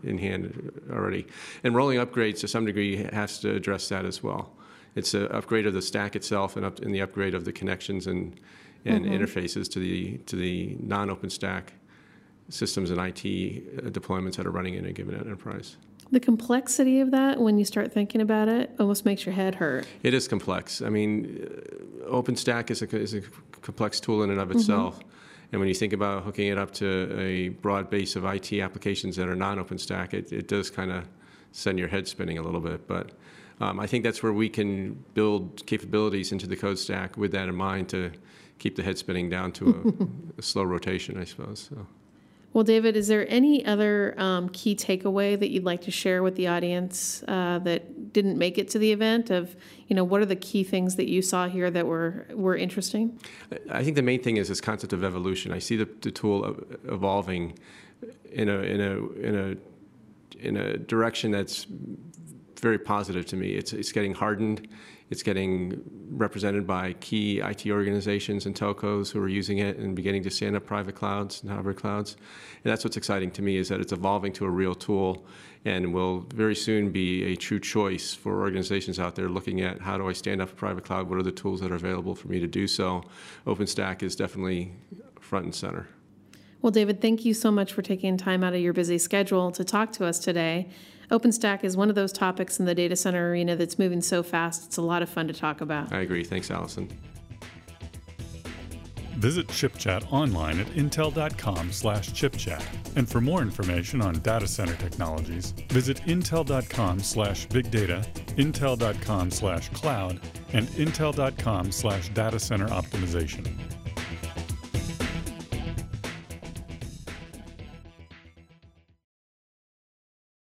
F: in hand already. And rolling upgrades to some degree has to address that as well. It's an upgrade of the stack itself and, up, and the upgrade of the connections and, and mm-hmm. interfaces to the, to the non-open stack systems and IT deployments that are running in a given enterprise.
B: The complexity of that, when you start thinking about it, almost makes your head hurt.
F: It is complex. I mean, uh, OpenStack is a, is a complex tool in and of itself. Mm-hmm. And when you think about hooking it up to a broad base of IT applications that are non OpenStack, it, it does kind of send your head spinning a little bit. But um, I think that's where we can build capabilities into the code stack with that in mind to keep the head spinning down to a, a slow rotation, I suppose. So.
B: Well, David, is there any other um, key takeaway that you'd like to share with the audience uh, that didn't make it to the event? Of you know, what are the key things that you saw here that were were interesting?
F: I think the main thing is this concept of evolution. I see the, the tool evolving in a in a in a in a direction that's very positive to me. It's it's getting hardened. It's getting represented by key IT organizations and telcos who are using it and beginning to stand up private clouds and hybrid clouds. And that's what's exciting to me is that it's evolving to a real tool and will very soon be a true choice for organizations out there looking at how do I stand up a private cloud? What are the tools that are available for me to do so? OpenStack is definitely front and center.
B: Well, David, thank you so much for taking time out of your busy schedule to talk to us today. OpenStack is one of those topics in the data center arena that's moving so fast. It's a lot of fun to talk about.
F: I agree. Thanks, Allison.
A: Visit ChipChat online at intel.com slash chipchat. And for more information on data center technologies, visit intel.com slash big data, intel.com slash cloud, and intel.com slash data center optimization.